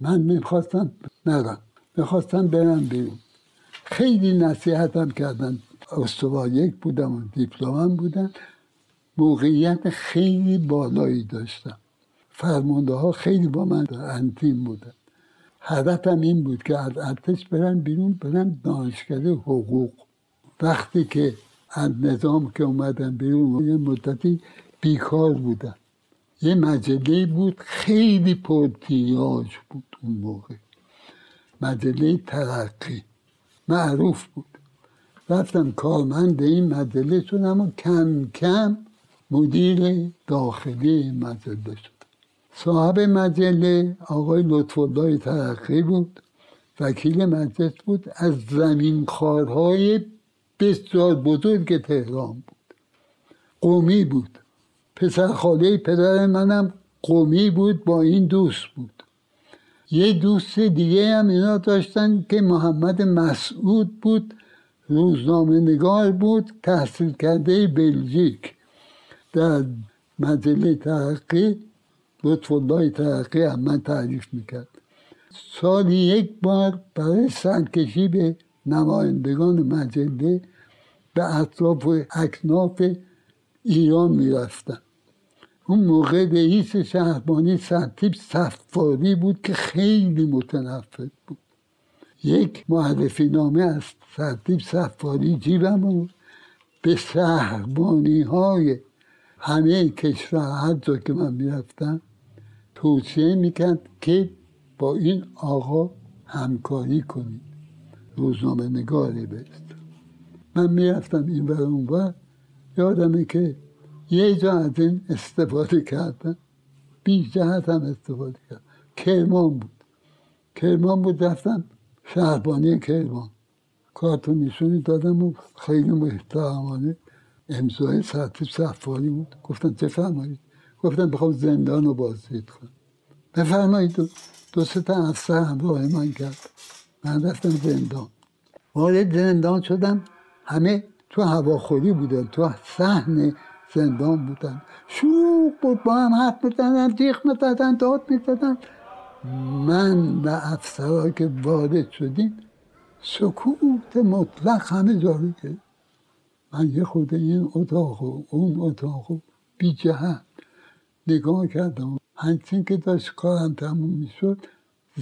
من می‌خواستم نرم می‌خواستم برم بیرون. خیلی نصیحتم کردن. استوا یک بودم و دیپلمم بودن موقعیت خیلی بالایی داشتم. فرمانده ها خیلی با من انتیم بودن. هدفم این بود که از ارتش برن بیرون برن دانشگاه حقوق. وقتی که از نظام که اومدن بیرون یه مدتی بیکار بودن یه مجله بود خیلی پرتیاج بود اون موقع. مجله ترقی. معروف بود. رفتم کارمند این مجله شدم و کم کم مدیر داخلی مجله شد. صاحب مجله آقای لطف الله ترقی بود. وکیل مجلس بود. از زمین خارهای بسیار بزرگ تهران بود. قومی بود. پسر خاله پدر منم قومی بود با این دوست بود. یه دوست دیگه هم اینا داشتن که محمد مسعود بود روزنامه نگار بود تحصیل کرده بلژیک. در مجله ترقی لطف الله ترقی هم من تعریف می‌کرد. سالی یک بار برای سرکشی به نمایندگان مجله به اطراف اکناف ایران می‌رفتن. اون موقع رئیس شهربانی سرتیب صفاری بود که خیلی متنفذ بود. یک معرفی نامه از سرتیب صفاری جیبم به شهربانی های همه کشور هر جا که من می‌رفتم توصیه می‌کرد که با این آقا همکاری کنید. روزنامه نگاری بست من می‌رفتم این بر اون یادمه که یه جا از این استفاده کردن بی جهت هم استفاده کردن. کرمان بود. کرمان بود رفتم شهربانی کرمان. کارتون دادم و خیلی محترمانه. امضای سرتیب صفانی بود. گفتن چه فرمایید گفتن بخوام زندان رو بازدید کنم. بفرمایید. دو, سه تا افسر همراه من کرد. من رفتم زندان. وارد زندان شدم. همه تو هواخوری بودن. تو صحن زندان بودن. شوق بود با هم حرف می‌زدن جیغ می‌زدن داد می‌زدن. من و افسرها که وارد شدیم سکوت مطلق همه جاری کرد من یه خود این اتاق و اون اتاق و بی جهت نگاه کردم. همچین که داشت کارم تموم می‌شد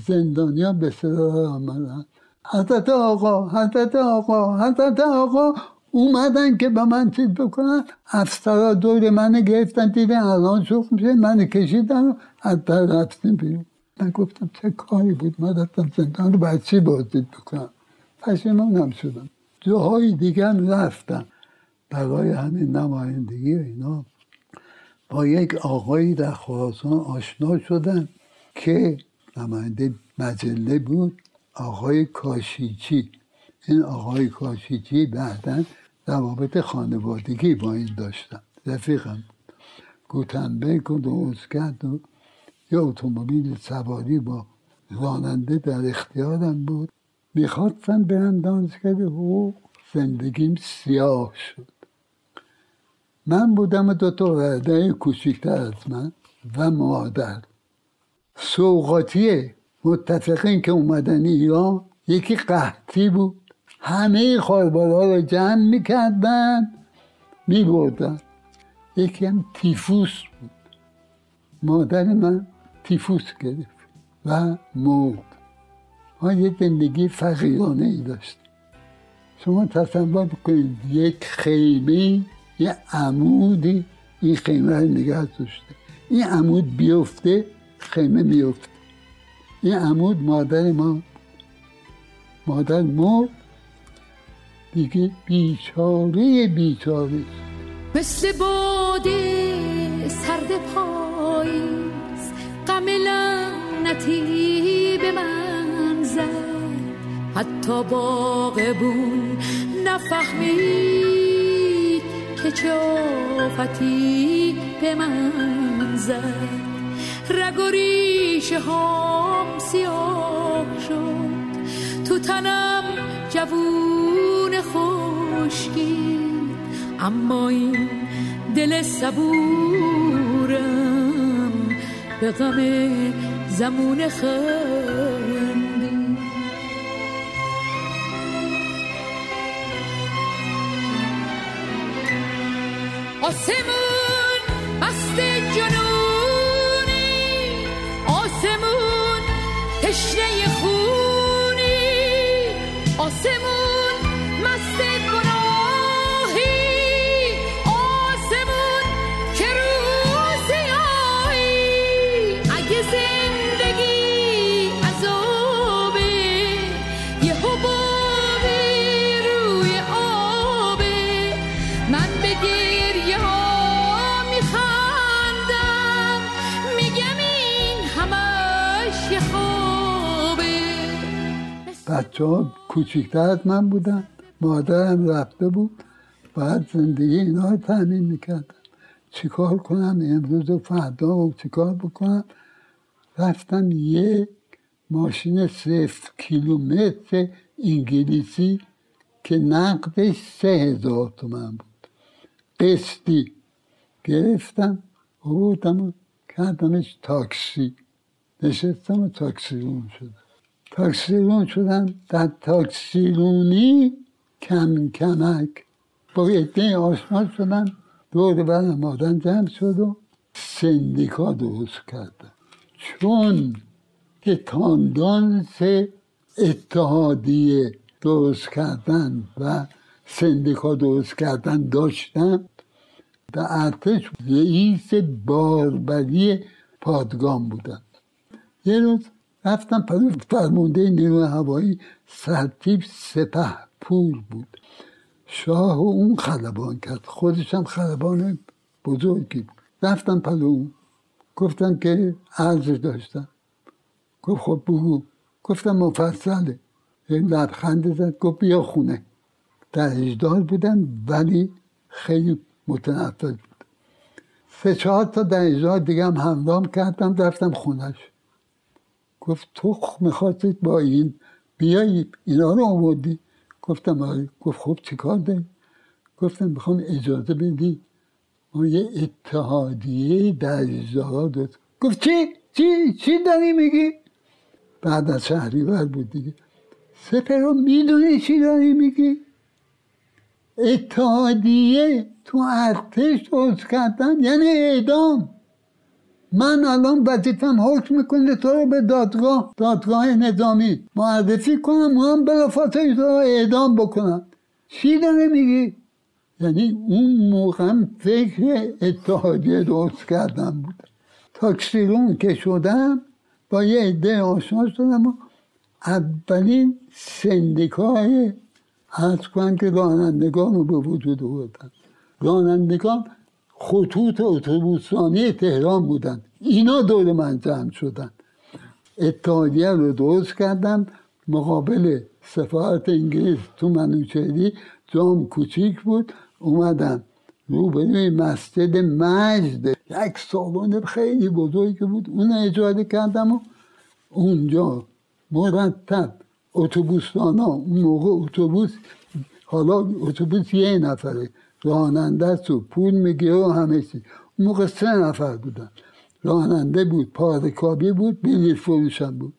زندانیا به صدا آمدن حضرت آقا حضرت آقا حضرت آقا. اومدن که به من چیز بکنن. افسرا دور من گرفتن دیدن الان شوخ میشه. من کشیدن از در رفتیم بیرون. من گفتم چه کاری بود؟ من رفتم زندان رو باید چی بازدید بکنم. پشیمانم شدم. جاهای دیگه هم رفتم. برای همین نمایندگی و اینا. با یک آقایی در خراسان آشنا شدن که نماینده مجله بود. آقای کاشیچی. این آقای کاشیچی بعدا روابط خانوادگی با این داشتم رفیقم گوتنبرگ و کرد و یه اتومبیل سواری با راننده در اختیارم بود. می‌خواستم برم دانشگاه حقوق زندگیم سیاه شد. من بودم دو تا ورده کوچیکتر از من و مادر. سوقاتی متفقین که اومدن ایران یکی قحطی بود. همه خاربارها رو جمع می‌کردن میبردن. یکی هم تیفوس بود. مادر من تیفوس گرفت و مرد. ما یه زندگی فقیرانه ای داشت شما تصور بکنید یک خیمه یه عمودی این خیمه رو نگه داشته. این عمود بیفته خیمه میفته این عمود مادر ما مادر مرد دیگه بیچاره بیچاره مثل باده سرد پاییز غم لعنتی به من زد. حتی باغبون نفهمید که چه آفتی به من زد. رگ و ریشه هام سیاه شد. تو تنم جوون خشکی. اما این دل صبورم به غم زمون خندی. آسمون مست جنونی. آسمون تشنه خونی ها کوچیکتر از من بودن. مادرم رفته بود بعد زندگی اینا رو تعمین می‌کردم چیکار کنم؟ امروز و فردا و چیکار بکنم؟ رفتم یه ماشین صفر کیلومتر انگلیسی که نقدش سه هزار تومن بود. قسطی گرفتم بودم و کردمش تاکسی. نشستم و تاکسی رون شدم تاکسی رون شدم در تاکسی رونی کم کمک. با عده آشنا شدم دور برم مادم جمع شد و سندیکا درست چون که تاندانس اتحادیه درست کردن و سندیکا درست کردن داشتم در ارتش رئیس باربری پادگان بودم یه روز رفتم فرمانده نیروی هوایی سرتیب سپه پور بود. شاه و اون خلبان کرد. خودش هم خلبان بزرگی بود. رفتم پلو. اون گفتن که عرض داشتم. گفت خب بگو. گفتم مفصله. لبخند زد. گفت بیا خونه. در اجدال بودن ولی خیلی متنفذ بود. سه چهار تا در اجدال دیگه هم کردم رفتم خونش. گفت تو می‌خواستید با این بیایی اینا رو آوردی گفتم آره گفت خب چیکار داری گفتم می‌خوام اجازه بدی ما یه اتحادیه در اجدال گفت چی؟ چی؟ چی داری میگی؟ بعد از شهریور بود دیگه سپرو می‌دونی چی داری میگی؟ اتحادیه تو ارتش درست کردن یعنی اعدام من الان وظیفم حکم می‌کنه تو رو به دادگاه دادگاه نظامی معرفی کنم و هم بلافاصله تو رو اعدام بکنم. چی داره میگی؟ یعنی اون موقع فکر اتحادیه درست کردن بود تاکسیرون که شدم با یه عده آشنا شدم و اولین سندیکای از کنم که رانندگان رو به وجود آوردن. رانندگان خطوط اتوبوسانی تهران بودن اینا دور من جمع شدن اتحادیه رو درست کردم مقابل سفارت انگلیس تو منوچهری جام کوچیک بود. اومدم روبروی مسجد مجد. یک سالن خیلی بزرگی بود. اون اجاره کردم و اونجا مرتب اتوبوسان ها اون موقع اتوبوس حالا اتوبوس یه نفره. راننده تو پول می‌گیره و همه چی. موقع سه نفر بودن. راننده بود پارکابی بود بلیط فروشم بود.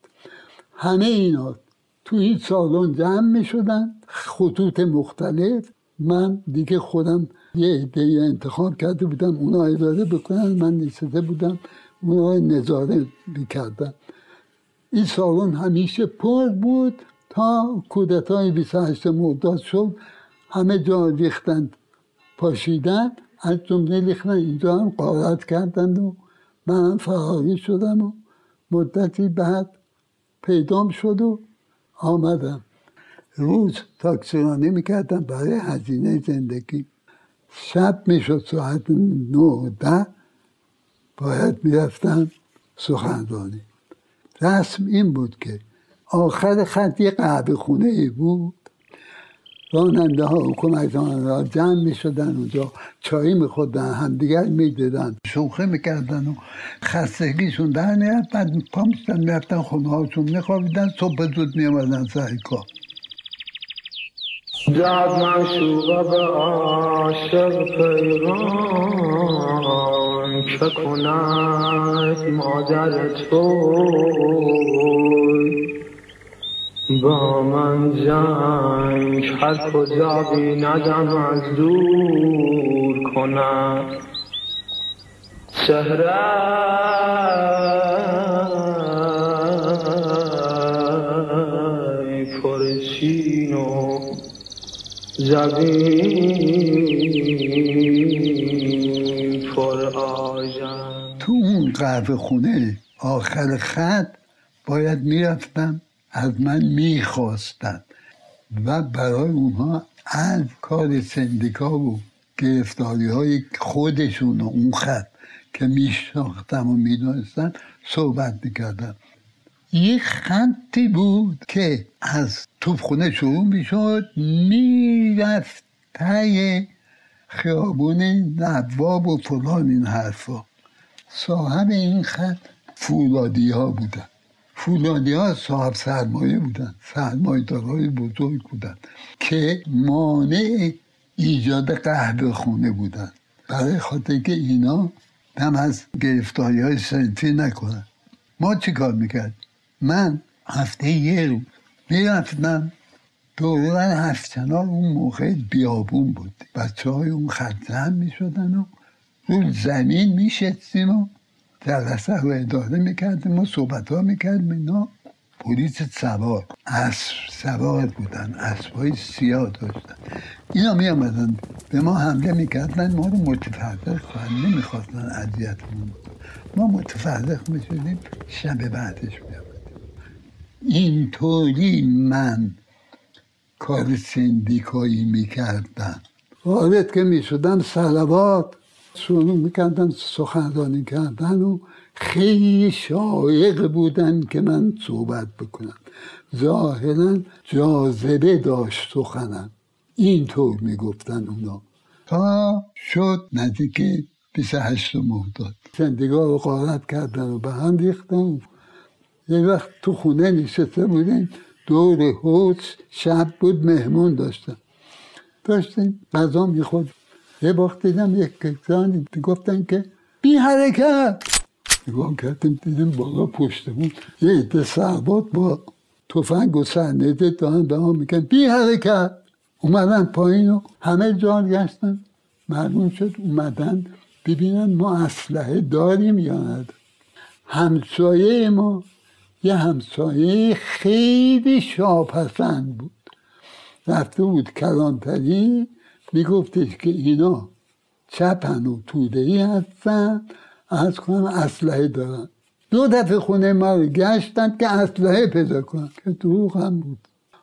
همه اینا تو این سالن جمع می‌شدن. خطوط مختلف. من دیگه خودم یه عده انتخاب کرده بودم اونا اداره بکنن. من نشسته بودم اونا نظاره می‌کردن. این سالن همیشه پر بود. تا کودتای 28 مرداد شد همه جا ریختن. پاشیدن از جمله ریختن اینجا هم قارت کردند و من فراری شدم و مدتی بعد پیدام شد و آمدم. روز تاکسیرانی می‌کردم برای هزینه زندگی. شب می‌شد ساعت نه ده باید می‌رفتم سخنرانی. رسم این بود که آخر خط یه قهوه خونه ای بود. راننده ها حکومتان را جمع می شدن اونجا چایی می خودن همدیگر می دیدن شوخه می کردن و خستگیشون در می‌رفت بعد پا میشتن می رفتن خونه هاشون می خوابیدن صبح زود می آمدن سر کار. داد معشوقه به عاشق پیغام که کند مادر تو با من جنگ هر کجا بیندم از دور کند. چهره پرچین و زبین پر آژن. تو اون قهوه خونه آخر خط باید می‌رفتم. از من می‌خواستن و برای اونها از کار سندیکا و گرفتاری های خودشون و اون خط که میشناختم و می‌دونستن صحبت می‌کردم یه خطی بود که از توپخونه شروع می‌شد می‌رفت تای خیابون نواب و فلان این حرفا. صاحب این خط فولادی ها بودن. فولادی ها صاحب سرمایه بودن. سرمایه دارای بزرگ بودن. که مانع ایجاد قهوه خونه بودن. برای خاطر که اینا هم از گرفتاری های سنفی نکنن. ما چی کار می‌کرد من هفته یه روز می‌رفتم دوران هفتنار اون موقع بیابون بود. بچه های اون خرزن می‌شدن و رو زمین میشستیم و جلسه رو اداره می‌کردیم و صحبت ها می‌کردیم اینا پلیس سوار اسب سوار بودن اسبای سیاه داشتن. اینا می آمدن به ما حمله می‌کردن ما رو متفرق کنن نمی‌خواستن اذیتمون ما متفرق می‌شدیم شب بعدش می اینطوری من کار سندیکایی می‌کردم. وارد که می‌شدن سلوات شروع می‌کردن سخنرانی کردن و خیلی شایق بودن که من صحبت بکنم. ظاهرا جاذبه داشت سخنم. اینطور می‌گفتن اونا. تا شد نزدیک 28 مرداد. زندگاه رو غارت کردن و به هم ریختن. یه وقت تو خونه نشسته بودیم دور حوض شب بود مهمون داشتن. داشتیم غذا می‌خورد یه وقت دیدم یک کسانی گفتن که بی حرکت. نگاه کردیم دیدیم بالا پشتمون یه عده سربات با تفنگ و سرنده دارن به ما میگن بی حرکت. اومدن پایین و همه جا گشتن معلوم شد اومدن ببینن ما اسلحه داریم یا نداریم همسایه ما یه همسایه خیلی شاپسند بود. رفته بود کلانتری میگفتش که اینا چپن و توده ای هستن. از کنم اسلحه دارن. دو دفعه خونه ما رو گشتن که اسلحه پیدا کنن که دروغ هم بود.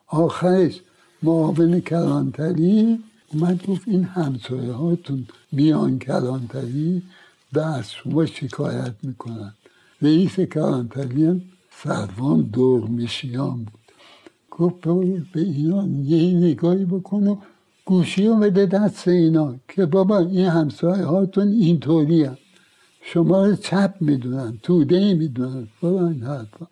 آخرش معاون کلانتری اومد گفت این همسایه هاتون میان کلانتری به از شما شکایت می‌کنن. رئیس کلانتری هم سروان دور میشیان بود. گفت به اینا یه نگاهی بکن و گوشی رو بده دست اینا که بابا این همسایه هاتون اینطوری هم. شما رو چپ می‌دونن توده می‌دونن. بابا این حرفا.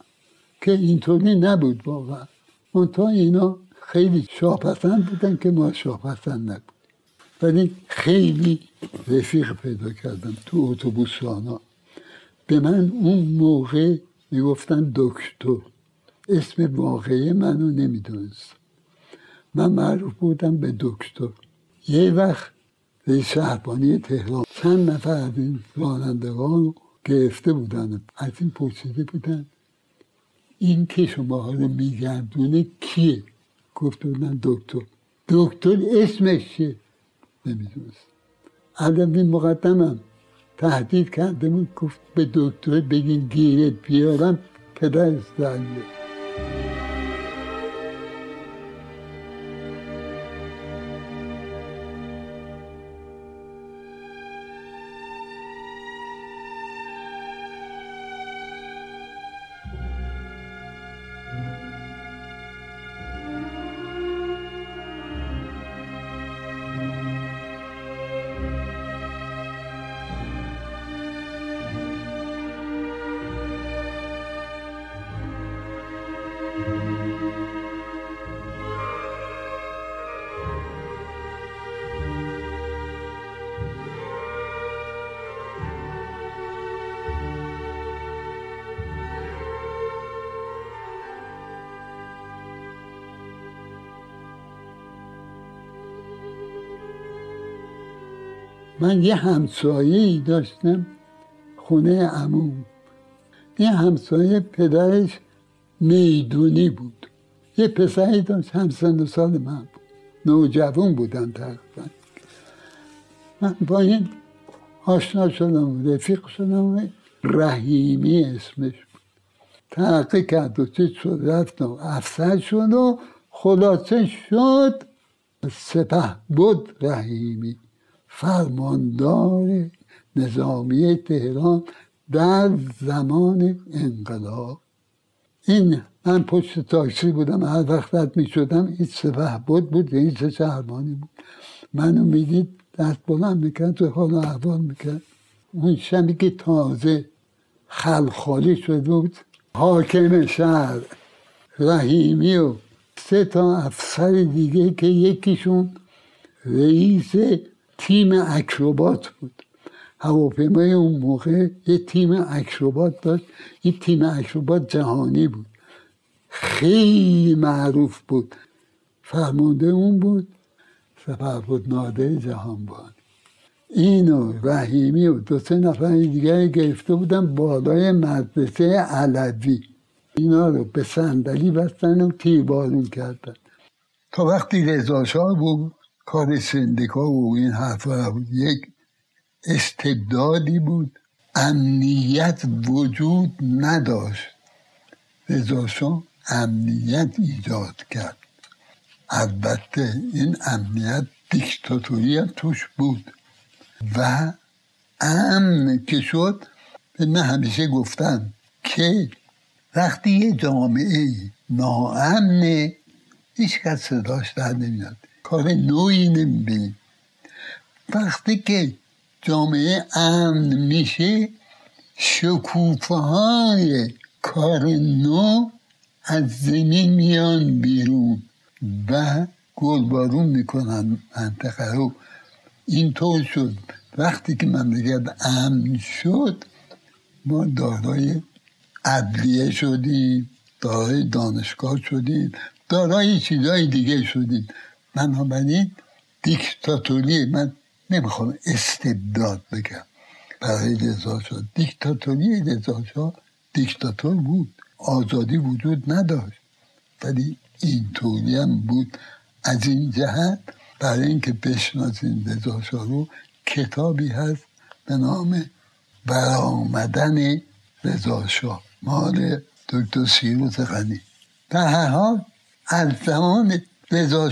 که اینطوری نبود واقعا. منتها اینا خیلی شاپسند بودن که ما شاپسند نبود. ولی خیلی رفیق پیدا کردم تو اتوبوس به من اون موقع می‌گفتن دکتر. اسم واقعی منو نمی‌دونست. من معروف بودم به دکتر. یه وقت رئیس شهربانی تهران چند نفر از این رانندگان رو گرفته بودن. از این پرسیده بودن این که شما رو میگردونه کیه؟ گفت بودن دکتر. دکتر اسمش چیه؟ نمی‌دونست. این مقدمم تهدید کرده بود گفت به دکتر بگین گیرت بیارم پدر دلیه من یه همسایه داشتم خونه عموم. این همسایه پدرش می‌دونی بود. یه پسری داشت همسن و سال من بود. نوجوان بودن تقریبا من با این آشنا شدم رفیق شدم رحیمی اسمش بود. تحقیق کرد و چیز شد رفتم افسر شد و خلاصه شد. سپه بود رحیمی. فرماندار نظامی تهران در زمان انقلاب. این من پشت تاکسی بودم هر وقت رد می شدم این سپه بود بود رئیس شهربانی بود. منو می‌دید دست بلند می‌کرد تو حال و احوال می‌کرد اون شبی که تازه خلخالی شده بود حاکم شهر رحیمی و سه تا افسر دیگه که یکیشون رئیس تیم اکروبات بود. هواپیمای اون موقع یه تیم اکروبات داشت. این تیم اکروبات جهانی بود. خیلی معروف بود. فرمانده اون بود. سپر بود نادر جهانبان. اینو رحیمی و دو سه نفر دیگه گرفته بودن بالای مدرسه علوی. اینا رو به صندلی بستن و تیربارون کردن. تا وقتی رضا بود کار سندیکا و این بود. یک استبدادی بود. امنیت وجود نداشت. رضا شاه امنیت ایجاد کرد. البته این امنیت دیکتاتوری توش بود. و امن که شد به من همیشه گفتن که وقتی یه جامعه ناامنه هیچ کس صداش در نمیاد. کار نوعی نمی‌بینیم وقتی که جامعه امن میشه شکوفه های کار نو از زمین میان بیرون و گلبارون می‌کنن منطقه رو. اینطور شد. وقتی که مملکت امن شد ما دارای عدلیه شدیم دارای دانشگاه شدیم دارای چیزهای دیگه شدیم. بنابراین دیکتاتوری من نمی‌خوام استبداد بگم. برای رضا شاه. دیکتاتوری رضا شاه دیکتاتور بود. آزادی وجود نداشت. ولی اینطوری هم بود. از این جهت برای اینکه بشناسیم رضا شاه رو کتابی هست به نام برآمدن رضا شاه. مال دکتر سیروس غنی. در هر حال از زمان رضا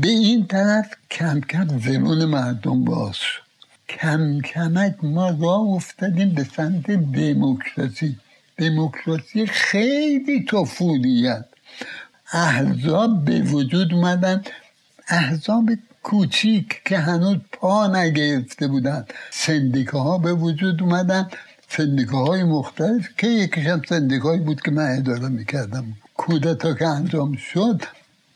به این طرف کم کم زمان مردم باز شد. کم کمک ما راه افتادیم به سمت دموکراسی. دموکراسی خیلی طفولیت. احزاب به وجود اومدن. احزاب کوچیک که هنوز پا نگرفته بودن. سندیکاها به وجود اومدن. سندیکاهای مختلف که یکیش هم بود که من اداره می‌کردم. کودتا که انجام شد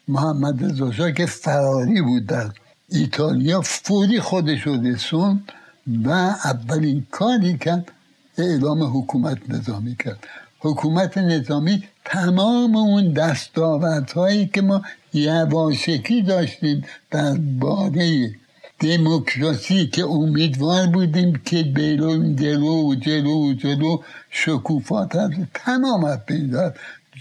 محمد رضا که فراری بود در ایتالیا فوری خودش رو رسون و اولین کاری کرد اعلام حکومت نظامی کرد. حکومت نظامی تمام اون دستاوردهایی که ما یواشکی داشتیم در باره دموکراسی که امیدوار بودیم که بیرون جلو جلو جلو شکوفات هست تمام از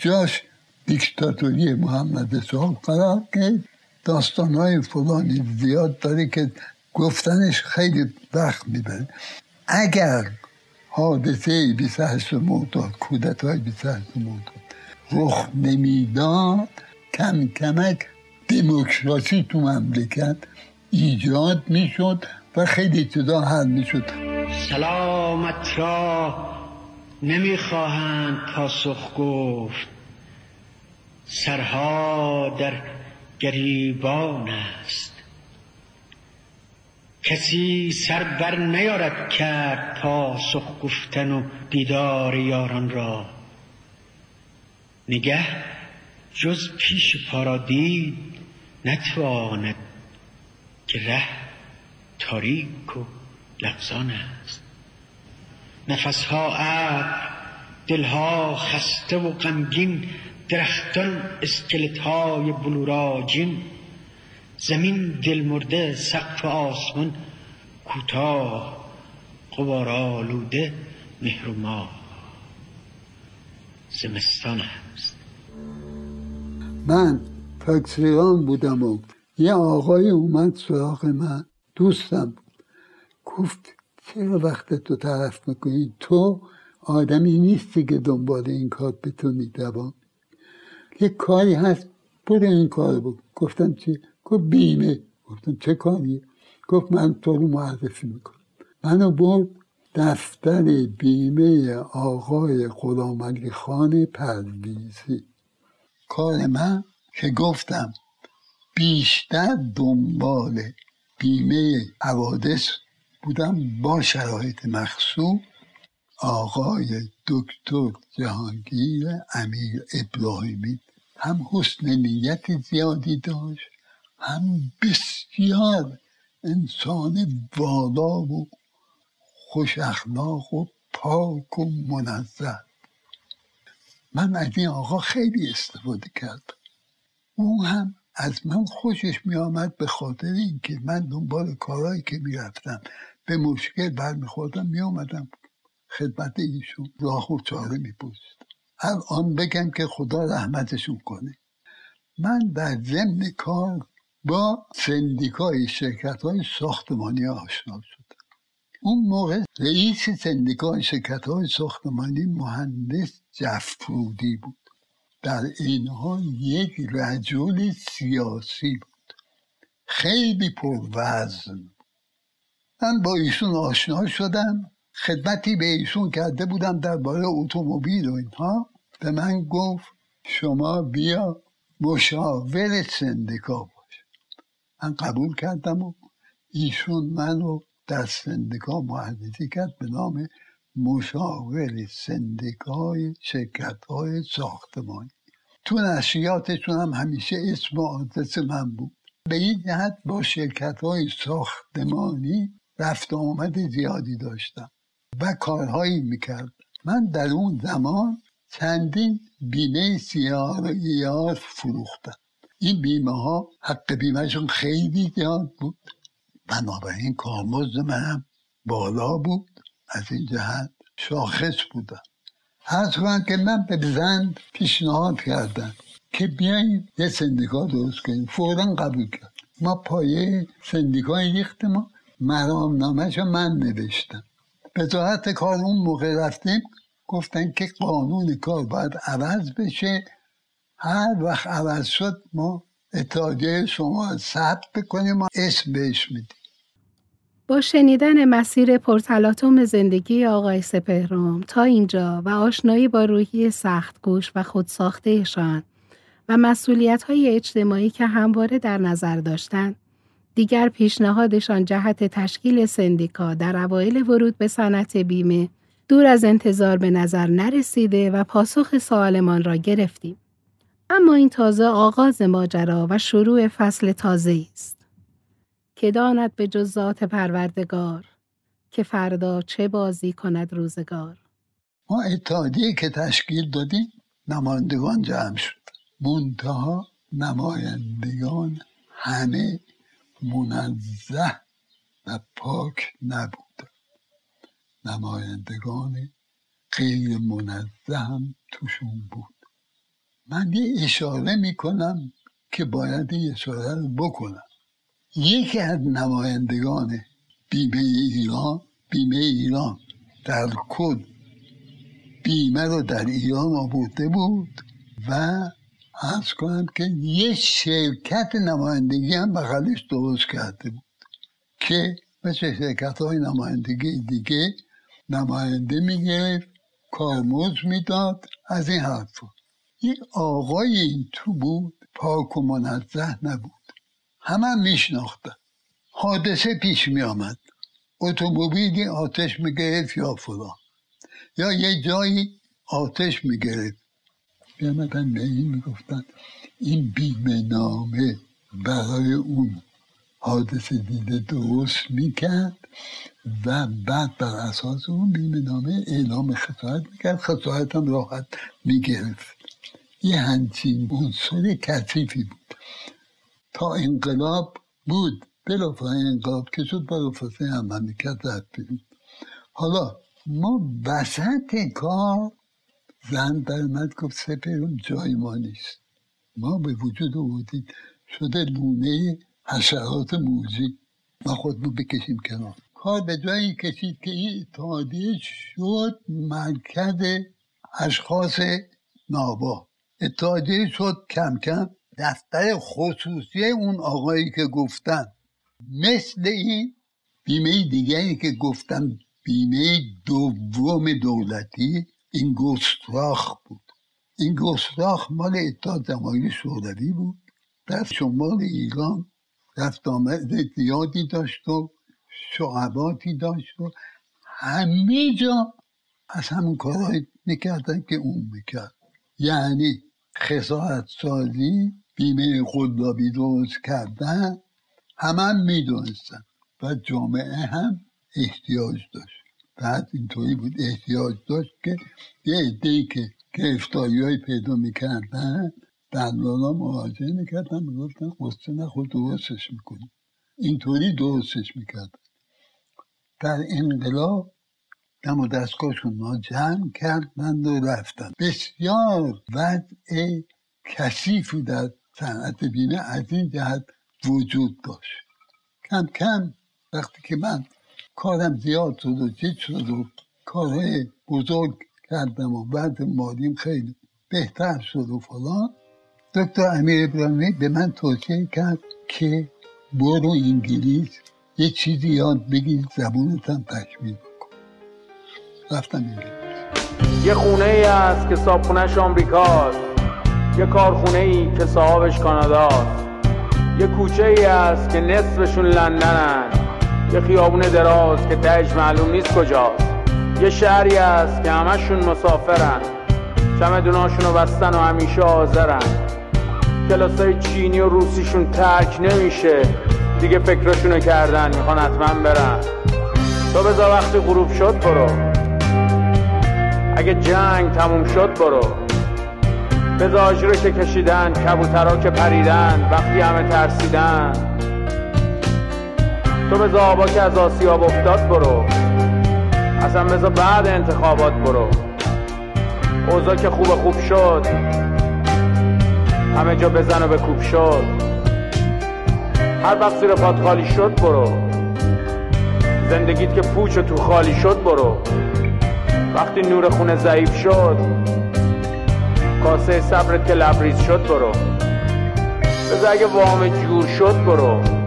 جاش دیکتاتوری محمد صاحب قرار که داستان های فلانی زیاد داره که گفتنش خیلی وقت می‌بره. اگر حادثه 28 مرداد کودت های 28 مرداد رخ نمی‌داد کم کمک دموکراسی تو مملکت ایجاد می‌شد و خیلی چیزا حل می‌شد. سلامت را نمی‌خواهند پاسخ گفت. سرها در گریبان است. کسی سر بر نیارد کرد پاسخ گفتن و دیدار یاران را. نگه جز پیش پارا دید نتواند که ره تاریک و لغزان است. نفسها ابر دلها خسته و غمگین درختان اسکلت های بلوراجین زمین دل مرده سقف آسمان کوتاه قبار آلوده مهر و ماه. زمستان است. من تاکسیران بودم و یه آقای اومد سراغ من. دوستم بود. گفت چرا وقت تو طرف می‌کنی؟ تو آدمی نیستی که دنبال این کار بتونی دوام یه کاری هست. برو این کار بود گفتم چی؟ گفت بیمه. گفتم چه کاری؟ گفت من تو رو معرفی می‌کنم. منو برد دفتر بیمه آقای غلام علی خان پرویزی. کار من که گفتم بیشتر دنبال بیمه حوادث بودم با شرایط مخصوص آقای دکتر جهانگیر امیر ابراهیمی هم حسن نیت زیادی داشت هم بسیار انسان والا و خوش اخلاق و پاک و منظم من از این آقا خیلی استفاده کردم. او هم از من خوشش می آمد به خاطر اینکه من دنبال کارهایی که می‌رفتم به مشکل برمیخوردم می آمدم خدمت ایشون راه و چاره می الان بگم که خدا رحمتشون کنه. من در ضمن کار با سندیکای شرکت های ساختمانی آشنا شدم. اون موقع رئیس سندیکای شرکت های ساختمانی مهندس جفرودی بود. در این حال یک رجل سیاسی بود. خیلی پروزن من با ایشون آشنا شدم. خدمتی به ایشون کرده بودم درباره اتومبیل و اینها. به من گفت شما بیا مشاور سندیکا باش. من قبول کردم و ایشون منو در سندیکا معرفی کرد به نام مشاور سندیکای شرکت های ساختمانی. تو نشریاتشون هم همیشه اسم و آدرس من بود. به این جهت با شرکت های ساختمانی رفت آمد زیادی داشتم. و کارهایی می‌کرد. من در اون زمان چندین بیمه سیار فروختم. این بیمه ها حق بیمهشون خیلی زیاد بود. بنابراین کارمزد منم بالا بود. از این جهت شاخص بودم. هر که من به زن پیشنهاد کردم که بیاییم یه سندیکا درست کنیم. فورا قبول کرد. ما پایه سندیکای ریختیم ما مرام من نوشتم. وزارت کار اون موقع رفتیم گفتن که قانون کار باید عوض بشه. هر وقت عوض شد ما اتحادیه شما ثبت بکنیم و اسم بهش میدیم. با شنیدن مسیر پرتلاطم زندگی آقای سپهرام تا اینجا و آشنایی با روحی سخت گوش و خودساختهشان و مسئولیت های اجتماعی که همواره در نظر داشتند دیگر پیشنهادشان جهت تشکیل سندیکا در اوایل ورود به صنعت بیمه دور از انتظار به نظر نرسیده و پاسخ سوالمان را گرفتیم. اما این تازه آغاز ماجرا و شروع فصل تازه است. که داند به جز ذات پروردگار که فردا چه بازی کند روزگار. ما اتحادیه که تشکیل دادیم نمایندگان جمع شد. منتها نمایندگان همه منزه و پاک نبود. نمایندگان غیر منزه هم توشون بود. من یه اشاره می‌کنم که باید این اشاره رو بکنم. یکی از نمایندگان بیمه ایران بیمه ایران در کل بیمه رو در ایران آورده بود و ارز کنم که یه شرکت نمایندگی هم بغلش درست کرده بود که مثل شرکت های نمایندگی دیگه نماینده می‌گرفت کارمز می‌داد از این حرفا یک آقای این تو بود پاک و منزه نبود. همه هم میشناختن. حادثه پیش می آمد اتومبیلی آتش می‌گرفت یا فلان. یا یه جایی آتش می‌گرفت. بیامدن به این می‌گفتن این بیمه نامه برای اون حادثه دیده درست می‌کرد و بعد بر اساس اون بیمه نامه اعلام خسارت می‌کرد. خسارت هم راحت می‌گرفت. یه همچین عنصر کثیفی بود. تا انقلاب بود. بلافاصله انقلاب که شد بلافاصله هم مملکت رفت بیرون. حالا ما وسط کار زن در اومد گفت سپرون جای ما نیست. ما به وجود آوردیم شده لونه حشرات موزی. ما خودمو بکشیم کنار. کار به جایی کشید که این اتحادیه شد مرکز اشخاص نابا. اتحادیه شد کم کم دفتر خصوصی اون آقایی که گفتن مثل این بیمه دیگری که گفتم بیمه دوم دولتی. این گستراخ بود. این گستراخ مال اتحاد جماهیر شوروی بود. در شمال ایران رفت آمد زیادی داشت و شعباتی داشت و همه جا از همون کارهایی می‌کردن که اون می‌کرد. یعنی خسارت سازی بیمه قلابی درست کردن همه هم می‌دونستن و جامعه هم احتیاج داشت. بعد اینطوری بود احتیاج داشت که یه عده که گرفتاری های پیدا می‌کردن دلالا مراجعه می‌کردن می‌گفتن قصه نخود درستش می‌کنیم اینطوری درستش می‌کردن در انقلاب دم و دستگاهشون ما جمع کردند و رفتن. بسیار وضع کثیفی در صنعت بیمه از این جهت وجود داشت. کم کم وقتی که من کارم زیاد شد و جد شد و کارهای بزرگ کردم و بعد مالیم خیلی بهتر شد و فلان. دکتر امیر ابراهیمی به من توصیه کرد که برو انگلیس یه چیزی یاد بگیر زبونتم تکمیل بکن. رفتم انگلیس. یه خونه ای هست که صابخونهش آمریکاست. یه کارخونه ای که صاحبش کاناداست. یه کوچه ای هست که نصفشون لندنن. یه خیابون دراز که تهش معلوم نیست کجاست. یه شهری هست که همشون مسافرن. چمدوناشونو بستن و همیشه حاضرن. کلاسای چینی و روسیشون ترک نمیشه. دیگه فکرشونو کردن می‌خوان حتما برن. تو بذار وقتی غروب شد برو. اگه جنگ تموم شد برو. بذار آجرو که کشیدن کبوترا که پریدن وقتی همه ترسیدن. تو بذار آبا که از آسیاب افتاد برو. اصلا بذار بعد انتخابات برو. اوضاع که خوب خوب شد. همه جا بزن و به کوب شد. هر وقت زیر پات خالی شد برو. زندگیت که پوچ و تو خالی شد برو. وقتی نور خونه ضعیف شد کاسه صبرت که لبریز شد برو. بذار اگه وام جور شد برو.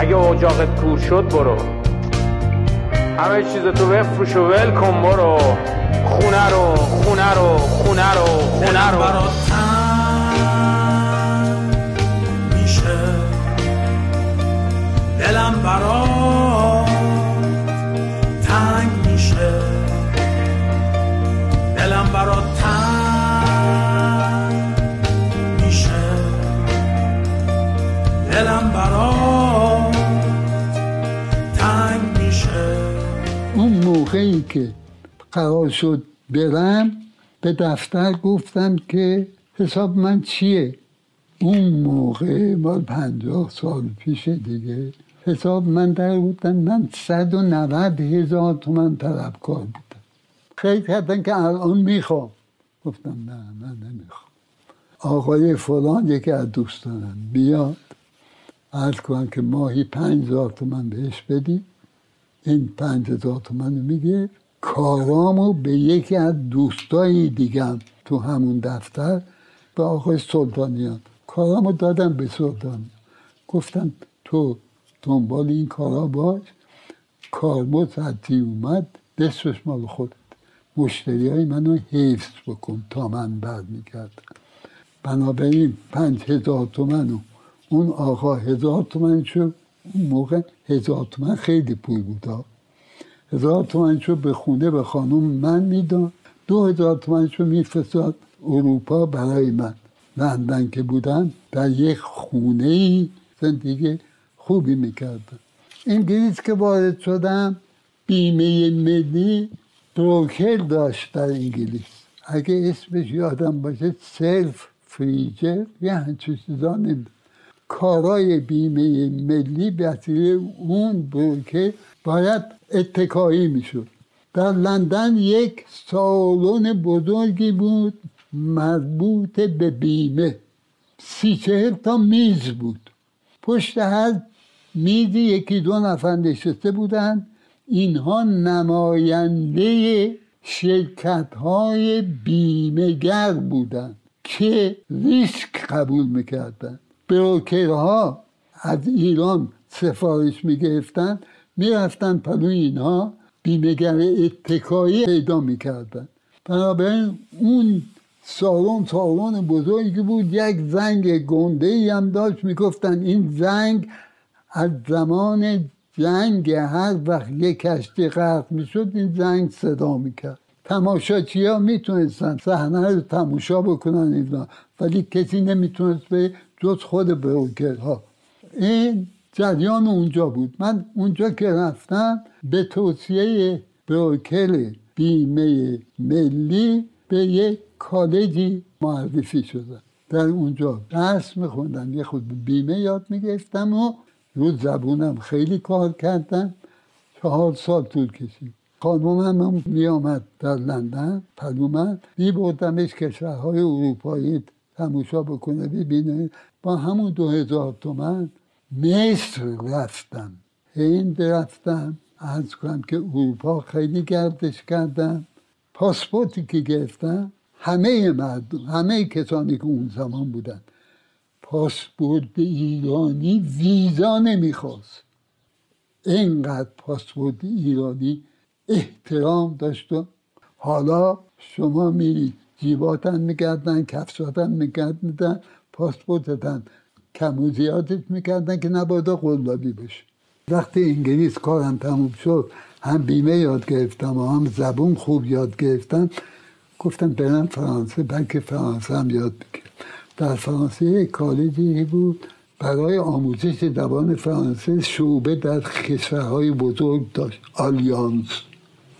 اگه اجاقت کور شد برو. همه چیز تو بفروش و ول کن برو. خونه رو خونه رو خونه رو خونه رو. دلم برا موقعی که قرار شد برم به دفتر گفتم که حساب من چیه؟ اون موقع مال پنجاه سال پیش دیگه حساب من در بودن من صد و نود هزار تومن طلبکار بودم. خیلی کردن که الان می‌خوام. گفتم نه من نمی‌خوام. آقای فلان یکی از دوستانم بیاد عرض کنم که ماهی پنج هزار تومن بهش بدی این پنج هزار تومن میگه کارامو به یکی از دوستایی دیگم تو همون دفتر به آقای سلطانیان. کارامو دادم به سلطان گفتم تو دنبال این کارا باش. کارمز حدی اومد دستش مال خودت. مشتری های منو حفظ بکن تا من برمیگردم. بنابراین پنج هزار تومن اون آقا هزار تومن شد اون موقع هزار تومن خیلی پول بود هزار تومن شد به خونه به خانم من می‌داد دو هزار تومن شد میفرستاد اروپا برای من. لندن که بودن در یک خونه ای زندگی خوبی می‌کردم. انگلیس که وارد شدم بیمه ملی بروکر داشت در انگلیس. اگه اسمش یادم باشه سلف فریجر یه همچین چیزا نمید کارای بیمه ملی به اون بروکر باید اتکایی می‌شد. در لندن یک سالن بزرگی بود مربوط به بیمه. سی چهل تا میز بود. پشت هر میزی یکی دو نفر نشسته بودن. اینها نماینده شرکت های بیمهگر بودند که ریسک قبول می‌کردن بروکرها از ایران سفارش می‌گرفتن می‌رفتن پلو اینها بیمهگر اتکایی پیدا می‌کردن. بنابراین اون سالن سالن بزرگی بود یک زنگ گنده ای هم داشت. می‌گفتن این زنگ از زمان جنگ هر وقت یک کشتی غرق می‌شد این زنگ صدا می‌کرد. تماشاچی ها می‌تونستن صحنه رو تماشا بکنن اینا. ولی کسی نمی‌تونست به جز خود بروکرها این جریان اونجا بود. من اونجا که رفتم به توصیه بروکر بیمه ملی به یک کالجی معرفی شدم. در اونجا درس میخوندم. یه خود بیمه یاد می‌گرفتم و رو زبونم خیلی کار کردم. چهار سال طول کشید. خانومم هم می آمد در لندن پهلو من. می بردمش کشورهای اروپایی تماشا بکنه ببینه. با همون دو هزار تومن مصر رفتم. هند رفتم عرض کنم که اروپا خیلی گردش کردم پاسپورتی که گرفتم همه مردم همه کسانی که اون زمان بودن. پاسپورت ایرانی ویزا نمی‌خواست. اینقدر پاسپورت ایرانی احترام داشت و حالا شما میرید. جیباتن می‌کردن کفشاتن می‌کردن پاسپورتتن کم و زیادت می‌کردن که نباید قلابی بشه. وقتی انگلیس کارم تموم شد هم بیمه یاد گرفتم و هم زبون خوب یاد گرفتم. گفتم برم فرانسه بلکه فرانسه هم یاد بگیرم. در فرانسه کالجی بود. برای آموزش زبان فرانسه شعبه در کشورهای بزرگ داشت. آلیانس.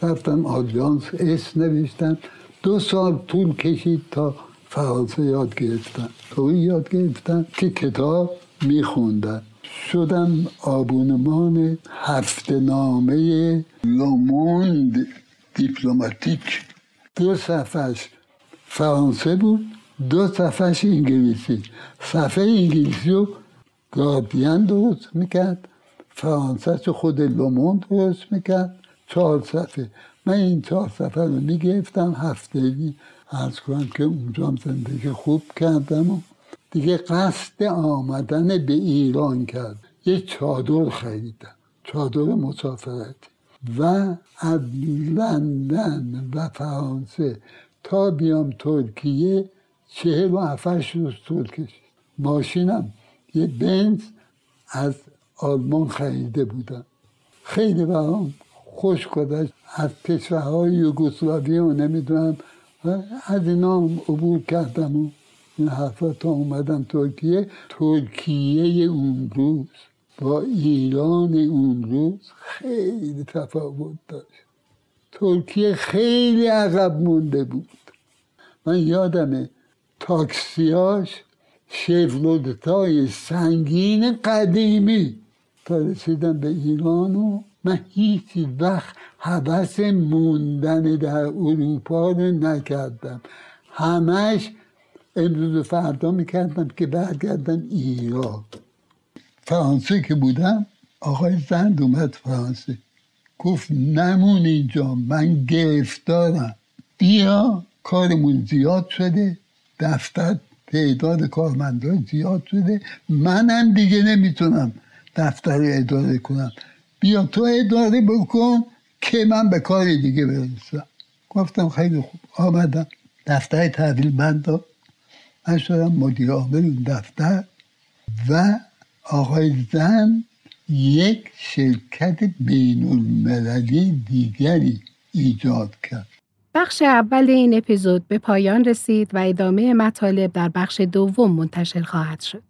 رفتم آلیانس اسم نوشتم. دو سال طول کشید تا فرانسه یاد گرفتم تا یاد گرفتم که کتاب میخوندم شدم آبونمان هفته نامه لوموند دیپلماتیک دو صفحش فرانسه بود دو صفحش انگلیسی. صفحه انگلیسی رو گاردین درست می‌کرد فرانسه رو خود لوموند درست می‌کرد. چهار صفحه. من این چهار صفحه رو می‌گرفتم هفتگی از کنم که اونجا هم زندگی خوب کردم و دیگه قصد آمدن به ایران کرد. یه چادر خریدم چادر مسافرتی. و از لندن و فرانسه تا بیام ترکیه چهل و هفتش روز طول کشید. ماشینم یه بنز از آلمان خریده بودم. خیلی برام خوش گذشت. از کشورهای یوگسلاوی و نمی‌دونم از اینا عبور کردم و این حرفا تا اومدم ترکیه. ترکیه اون روز با ایران اون روز خیلی تفاوت داشت. ترکیه خیلی عقب مونده بود. من یادمه تاکسیاش شفلوتای سنگین قدیمی تا رسیدم به ایران و من هیچ وقت حوث موندن در اروپا رو نکردم. همش امروز و فردا می‌کردم که برگردم ایران. فرانسه که بودم آقای زند اومد فرانسه. گفت نمون اینجا من گرفتارم. بیا کارمون زیاد شده. دفتر تعداد کارمندان زیاد شده. منم دیگه نمی‌تونم دفتر اداره کنم. بیا تو اداره بکن که من به کار دیگه برسم گفتم خیلی خوب. آمدم. دفتر تحویل بند من شدم مدیر عامل اون دفتر و آقای زن یک شرکت بین المللی دیگری ایجاد کرد. بخش اول این اپیزود به پایان رسید و ادامه مطالب در بخش دوم منتشر خواهد شد.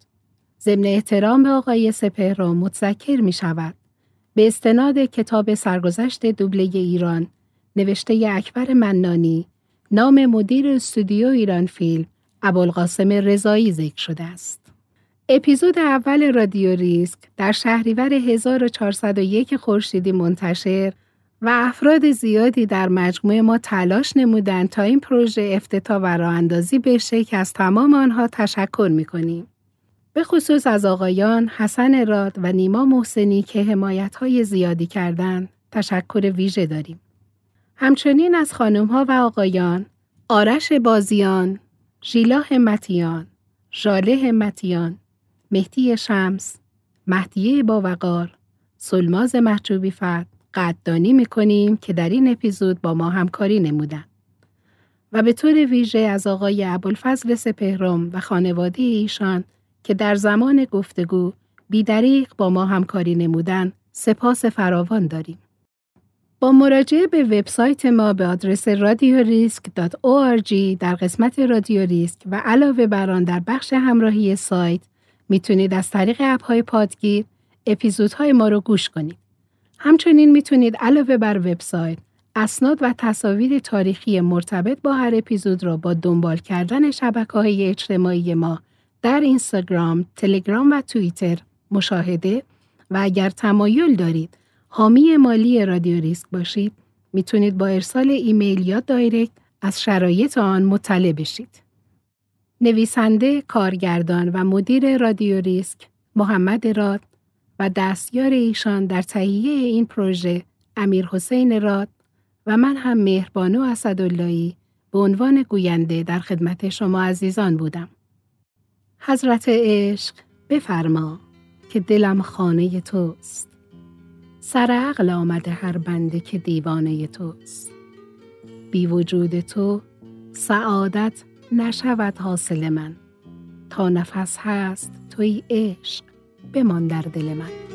ضمن احترام به آقای سپهر متذکر می شود. به استناد کتاب سرگذشت دوبله ایران نوشته اکبر منانی نام مدیر استودیو ایران فیلم ابوالقاسم رضایی ذکر شده است. اپیزود اول رادیو ریسک در شهریور 1401 خورشیدی منتشر و افراد زیادی در مجموعه ما تلاش نمودند تا این پروژه افتتاح و راه اندازی بشه که از تمام آنها تشکر می کنیم. به خصوص از آقایان حسن راد و نیما محسنی که حمایت های زیادی کردند تشکر ویژه داریم. همچنین از خانم ها و آقایان آرش بازیان، ژیلا همتیان، ژاله همتیان، مهدی شمس، مهدیه باوقار، سلماز محجوبی فت قدردانی می‌کنیم که در این اپیزود با ما همکاری نمودند. و به طور ویژه از آقای ابوالفضل سپهرم و خانواده ایشان که در زمان گفتگو بیدریق با ما همکاری نمودن سپاس فراوان داریم. با مراجعه به وبسایت ما به آدرس radiorisk.org در قسمت رادیو ریسک و علاوه بر آن در بخش همراهی سایت می‌تونید از طریق اپهای پادگیر اپیزودهای ما رو گوش کنید. همچنین می‌تونید علاوه بر وبسایت اسناد و تصاویر تاریخی مرتبط با هر اپیزود را با دنبال کردن شبکه های اجتماعی ما در اینستاگرام، تلگرام و توییتر مشاهده و اگر تمایل دارید حامی مالی رادیو ریسک باشید می‌تونید با ارسال ایمیل یا دایرکت از شرایط آن مطلع بشید. نویسنده، کارگردان و مدیر رادیو ریسک محمد راد و دستیار ایشان در تهیه این پروژه امیر حسین راد و من هم مهربانو اسداللهی به عنوان گوینده در خدمت شما عزیزان بودم. حضرت عشق بفرما که دلم خانه توست. سر عقل آمده هر بنده که دیوانه توست. بی وجود تو سعادت نشود حاصل من. تا نفس هست توی عشق بمان در دل من.